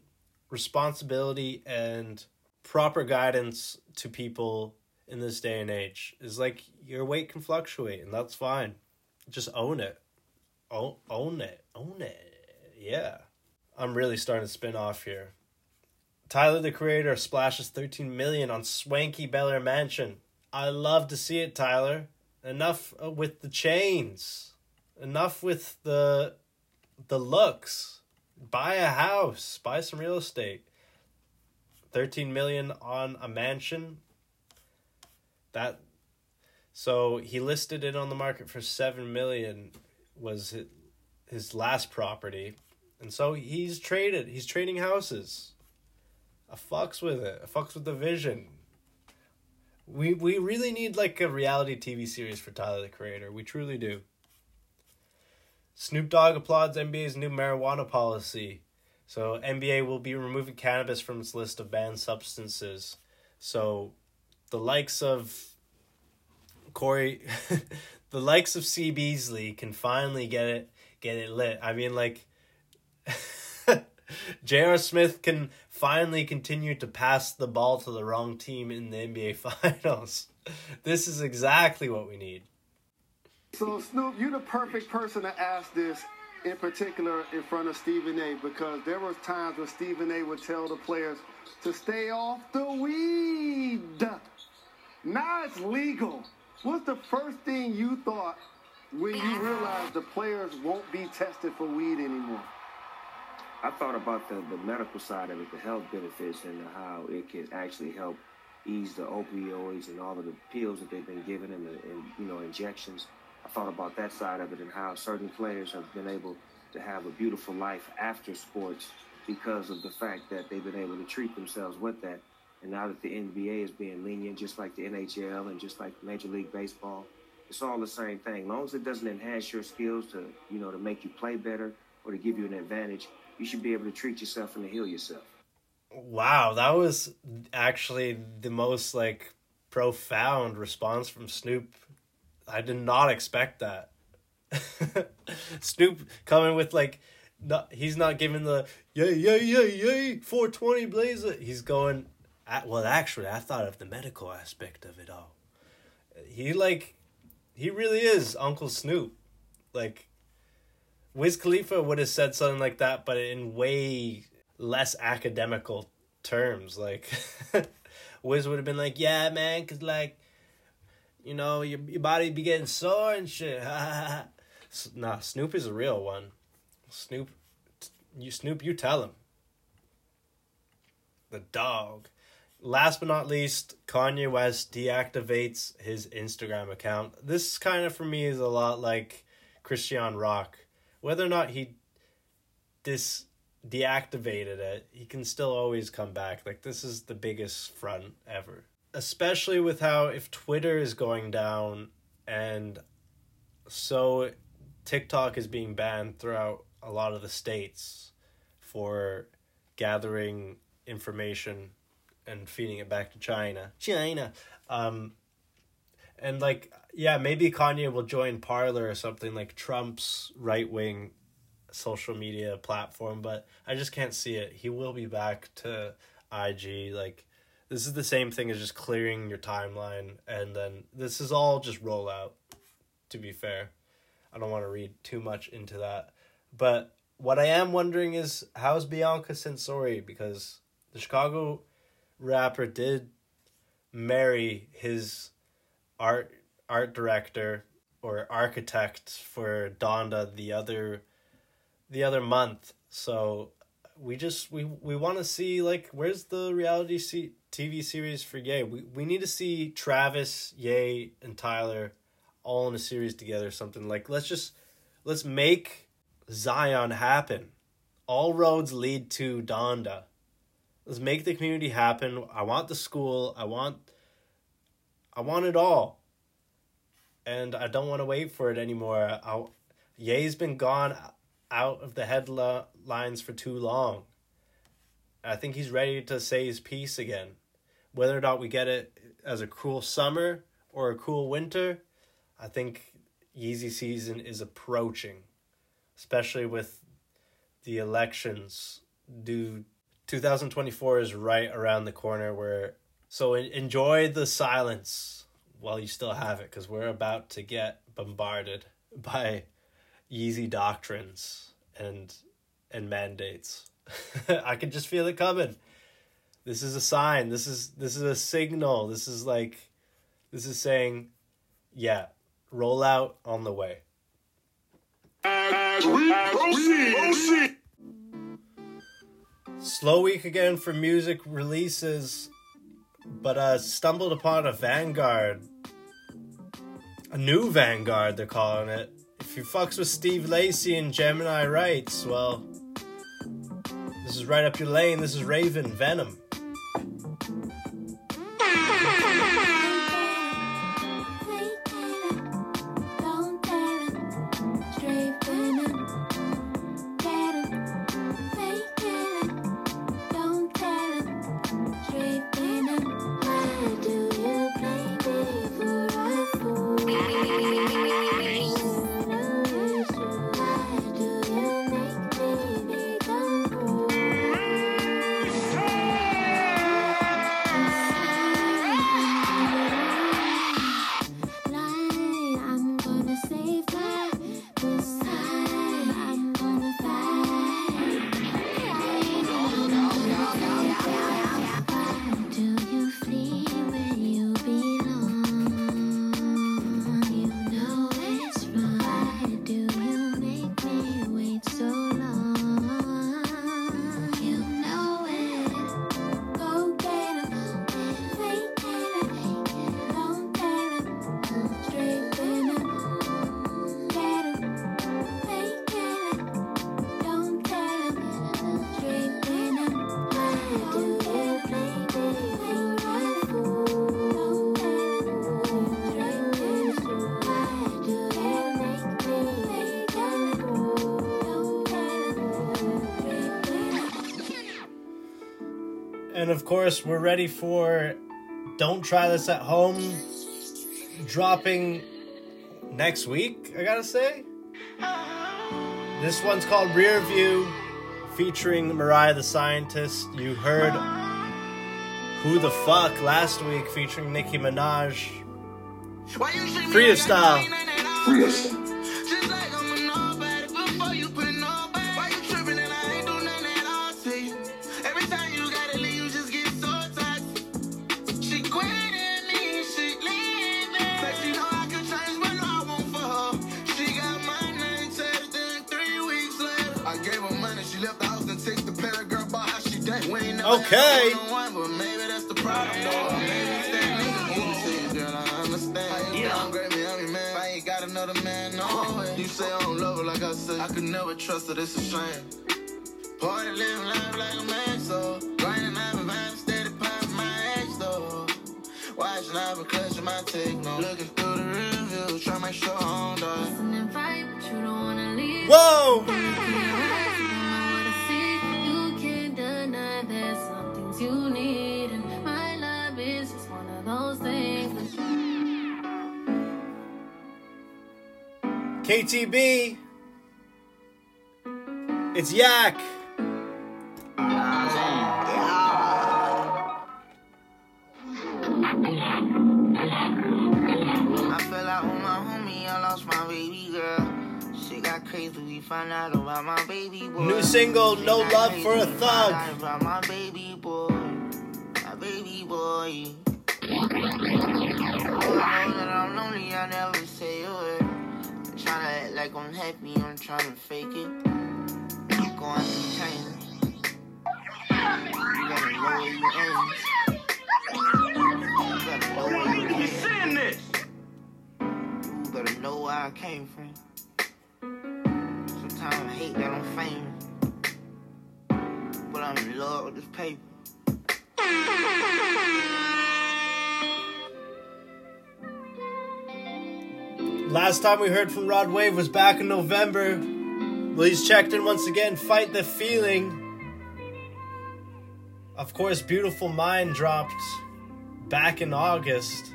responsibility and proper guidance to people in this day and age is like your weight can fluctuate and that's fine. Just own it. Own, own it. Own it. Yeah. I'm really starting to spin off here. Tyler the creator splashes 13 million on swanky bel air mansion. I love to see it tyler. Enough uh, with the chains. Enough with the the looks. Buy a house. Buy some real estate. 13 million on a mansion that so he listed it on the market for 7 million was his, last property. And so he's traded he's trading houses. I fucks with it i fucks with the vision. We we really need like a reality tv series for tyler the creator. We truly do. Snoop dogg applauds nba's new marijuana policy. So nba will be removing cannabis from its list of banned substances. So the likes of Corey, the likes of C Beasley can finally get it get it lit. I mean, like J.R. Smith can finally continue to pass the ball to the wrong team in the NBA Finals. This is exactly what we need. So, Snoop, you're the perfect person to ask this in particular in front of Stephen A. because there was times when Stephen A. would tell the players to stay off the weed. Now it's legal. What's the first thing you thought when you realized the players won't be tested for weed anymore? I thought about the, the medical side of it, the health benefits, and how it can actually help, ease the opioids and all of the pills that they've been given and the and, you know injections. I thought about that side of it and how certain players have been able to have a beautiful life after sports because of the fact that they've been able to treat themselves with that. And now that the NBA is being lenient, just like the NHL and just like Major League Baseball, it's all the same thing. As long as it doesn't enhance your skills to, you know, to make you play better or to give you an advantage, you should be able to treat yourself and to heal yourself. Wow, that was actually the most like profound response from Snoop. I did not expect that. Snoop coming with like not, he's not giving the yay yay yay yay 420 blazer. He's going at, well actually I thought of the medical aspect of it all. He like he really is Uncle Snoop. Like Wiz Khalifa would have said something like that but in way less academical terms like Wiz would have been like, "Yeah, man, cuz like you know, your your body be getting sore and shit." nah, Snoop is a real one. Snoop you Snoop you tell him. The dog. Last but not least, Kanye West deactivates his Instagram account. This kind of for me is a lot like Chrisean Rock. Whether or not he dis deactivated it, he can still always come back. Like this is the biggest front ever. Especially with how if Twitter is going down and so TikTok is being banned throughout a lot of the states for gathering information and feeding it back to China. China. Um and like yeah, maybe Kanye will join Parler or something like Trump's right wing social media platform, but I just can't see it. He will be back to IG. Like this is the same thing as just clearing your timeline and then this is all just rollout, to be fair. I don't want to read too much into that. But what I am wondering is how's Bianca Censori because the Chicago rapper did marry his art art director or architect for Donda the other the other month. So we just we we want to see like where's the reality se- TV series for Ye? We we need to see Travis, Ye, and Tyler all in a series together. Something like let's just let's make Zion happen. All roads lead to Donda. Let's make the community happen. I want the school. I want I want it all. And I don't want to wait for it anymore. I, Ye's been gone out of the headlines for too long. I think he's ready to say his piece again. Whether or not we get it as a cool summer or a cool winter, I think Yeezy season is approaching, especially with the elections due 2024 is right around the corner where so enjoy the silence while you still have it cuz we're about to get bombarded by Yeezy doctrines and and mandates. I can just feel it coming. This is a sign. This is this is a signal. This is like this is saying yeah, roll out on the way. Slow week again for music releases, but uh stumbled upon a Vanguard. A new Vanguard, they're calling it. If you fucks with Steve Lacy and Gemini Rights, well, this is right up your lane. This is Raven Venom. Course, we're ready for Don't Try This at Home dropping next week, I gotta say. This one's called Rear View, featuring Mariah the Scientist. You heard Who the Fuck last week, featuring Nicki Minaj. Freestyle. Freestyle. Say I don't love her like I said. I could never trust her, it's a shame. Party living life like a man, so grinding out and vibing, steady popping my ex though. Watching out for clutching my techno. Looking through the reviews, try to make sure I don't die. Whoa! You KTB. It's Yak. I fell out with my homie, I lost my baby girl. Shit got crazy, we found out about my baby boy. New single, Shit No Love crazy, for a Thug. About my baby boy, my baby boy. I know that I'm lonely, I never say a word. I'm trying to act like I'm happy, I'm trying to fake it. I'm going through change. You gotta know where you aim. You gotta know where you this? You better know where I came from. Sometimes I hate that I'm famous. But I'm in love with this paper. Last time we heard from Rod Wave was back in November. Well, he's checked in once again. Fight the feeling. Of course, Beautiful Mind dropped back in August.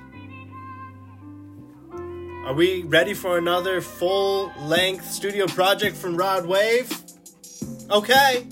Are we ready for another full length studio project from Rod Wave? Okay.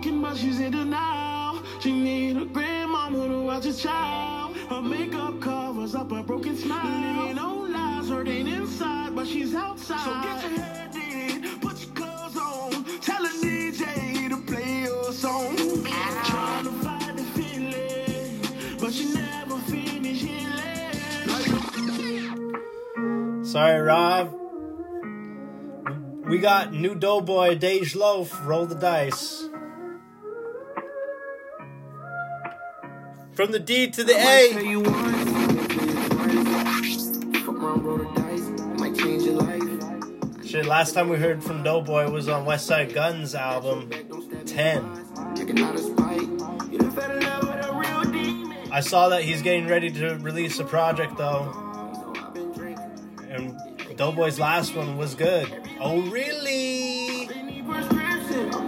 Broken, but she's in denial. She need a grandmama to watch her child. Her makeup covers up a broken smile. Living on lies, hurting inside, but she's outside. So get your head in, put your clothes on. Tell a DJ to play your song. Trying to find the feeling, but she never finish. Sorry, Rob. We got new Doughboy, Dej Loaf, roll the dice. From the D to the A. Shit, last time we heard from Doughboy was on Westside Gunn's album 10. I saw that he's getting ready to release a project though. And Doughboy's last one was good. Oh, really?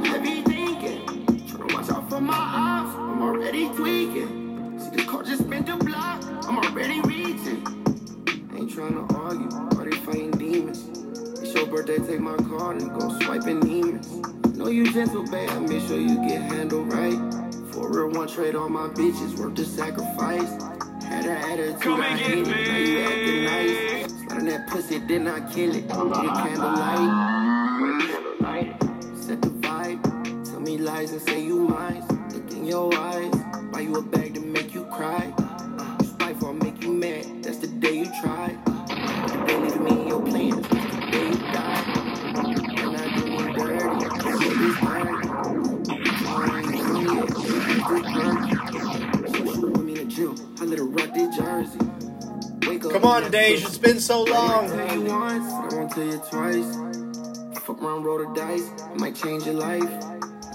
Heavy thinking, trying to watch out for my eyes. I'm already tweaking. The car just spent the block. I'm already reaching. Ain't trying to argue, already fighting demons. It's your birthday, take my card and go swiping demons. Know you gentle, babe. I make sure you get handled right. For real, one trade on my bitches worth the sacrifice. Had an attitude, I hate it. Now you acting nice. Sliding that pussy, did not kill it. Need a candlelight. Set the vibe. Tell me lies and say you mine. Look in your eyes. Buy you a bag will make you mad. That's the day you try. The day me in your plans. The day you. And I do dirty. Hard. I ain't doing it. Me. I let her rock jersey. Come on, Dej, it's been so long. I tell you once, I won't tell you twice. Fuck around, roll the dice, might change your life.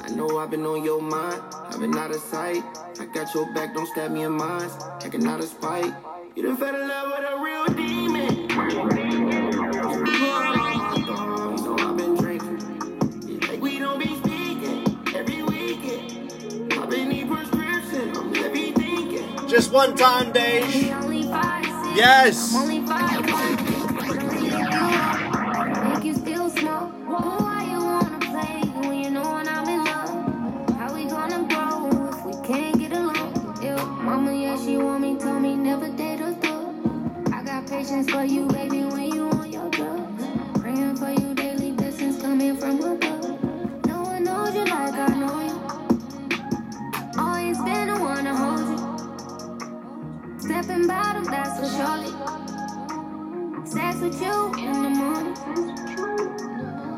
I know I've been on your mind, I've been out of sight. I got your back, don't stab me in mine. Acting out of spite. You done fell in love with a real demon. You know I've been drinking. Patience for you, baby, when you on your drugs. Praying for you daily, blessings coming from above. No one knows you like I know you. Always been the one to hold you. Stepping bottom, that's for surely. Sex with you in the morning.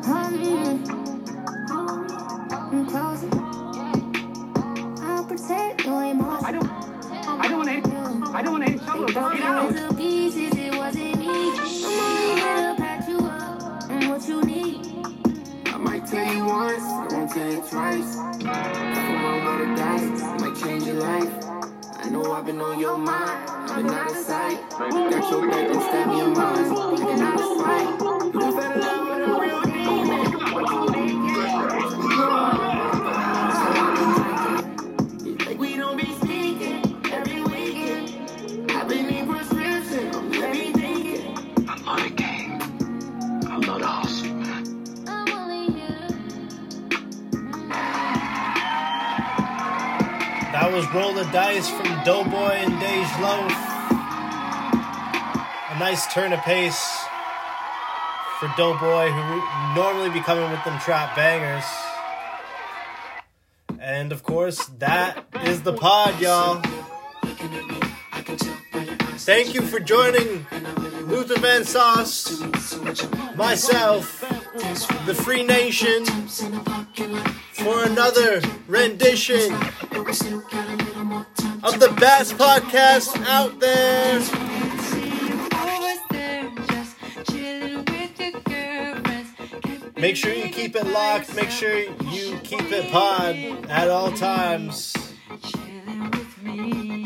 Hold me. I'll protect your emotions. I don't. I don't want to. I don't want any trouble. Get out. What you need. I might tell you once, I won't tell you twice. Fuck around, roll the dice, it might change your life. I know I've been on your mind, I've been out of sight. Got your back, don't stab in mine. Acting out of spite. You fell in love with a real was Roll the Dice from Doughboy and Dej Loaf. A nice turn of pace for Doughboy, who normally be coming with them trap bangers. And of course, that is the pod, y'all. Thank you for joining Luther Van Sauce, myself, the Free Nation, for another rendition of the best podcast out there. Make sure you keep it locked. Make sure you keep it pod at all times.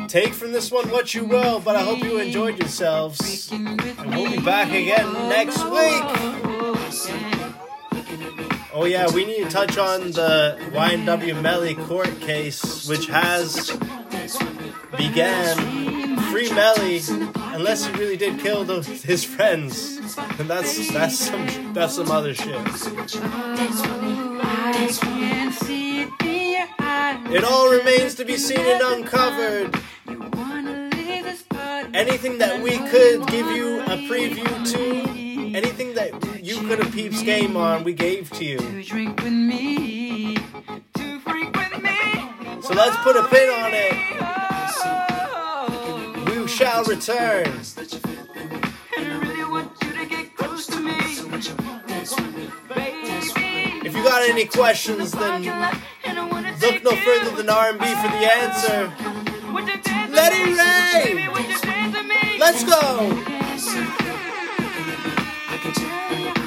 Take from this one what you will, but I hope you enjoyed yourselves. And we'll be back again next week. Oh yeah, we need to touch on the YNW Melly court case, which has began. Free Melly, unless he really did kill the, his friends, and that's that's some that's some other shit. It all remains to be seen and uncovered. Anything that we could give you a preview to, anything that you could have peeps game on, we gave to you. So let's put a pin on it. We shall return. If you got any questions, then look no further than R&B for the answer. Let it rain! Let's go!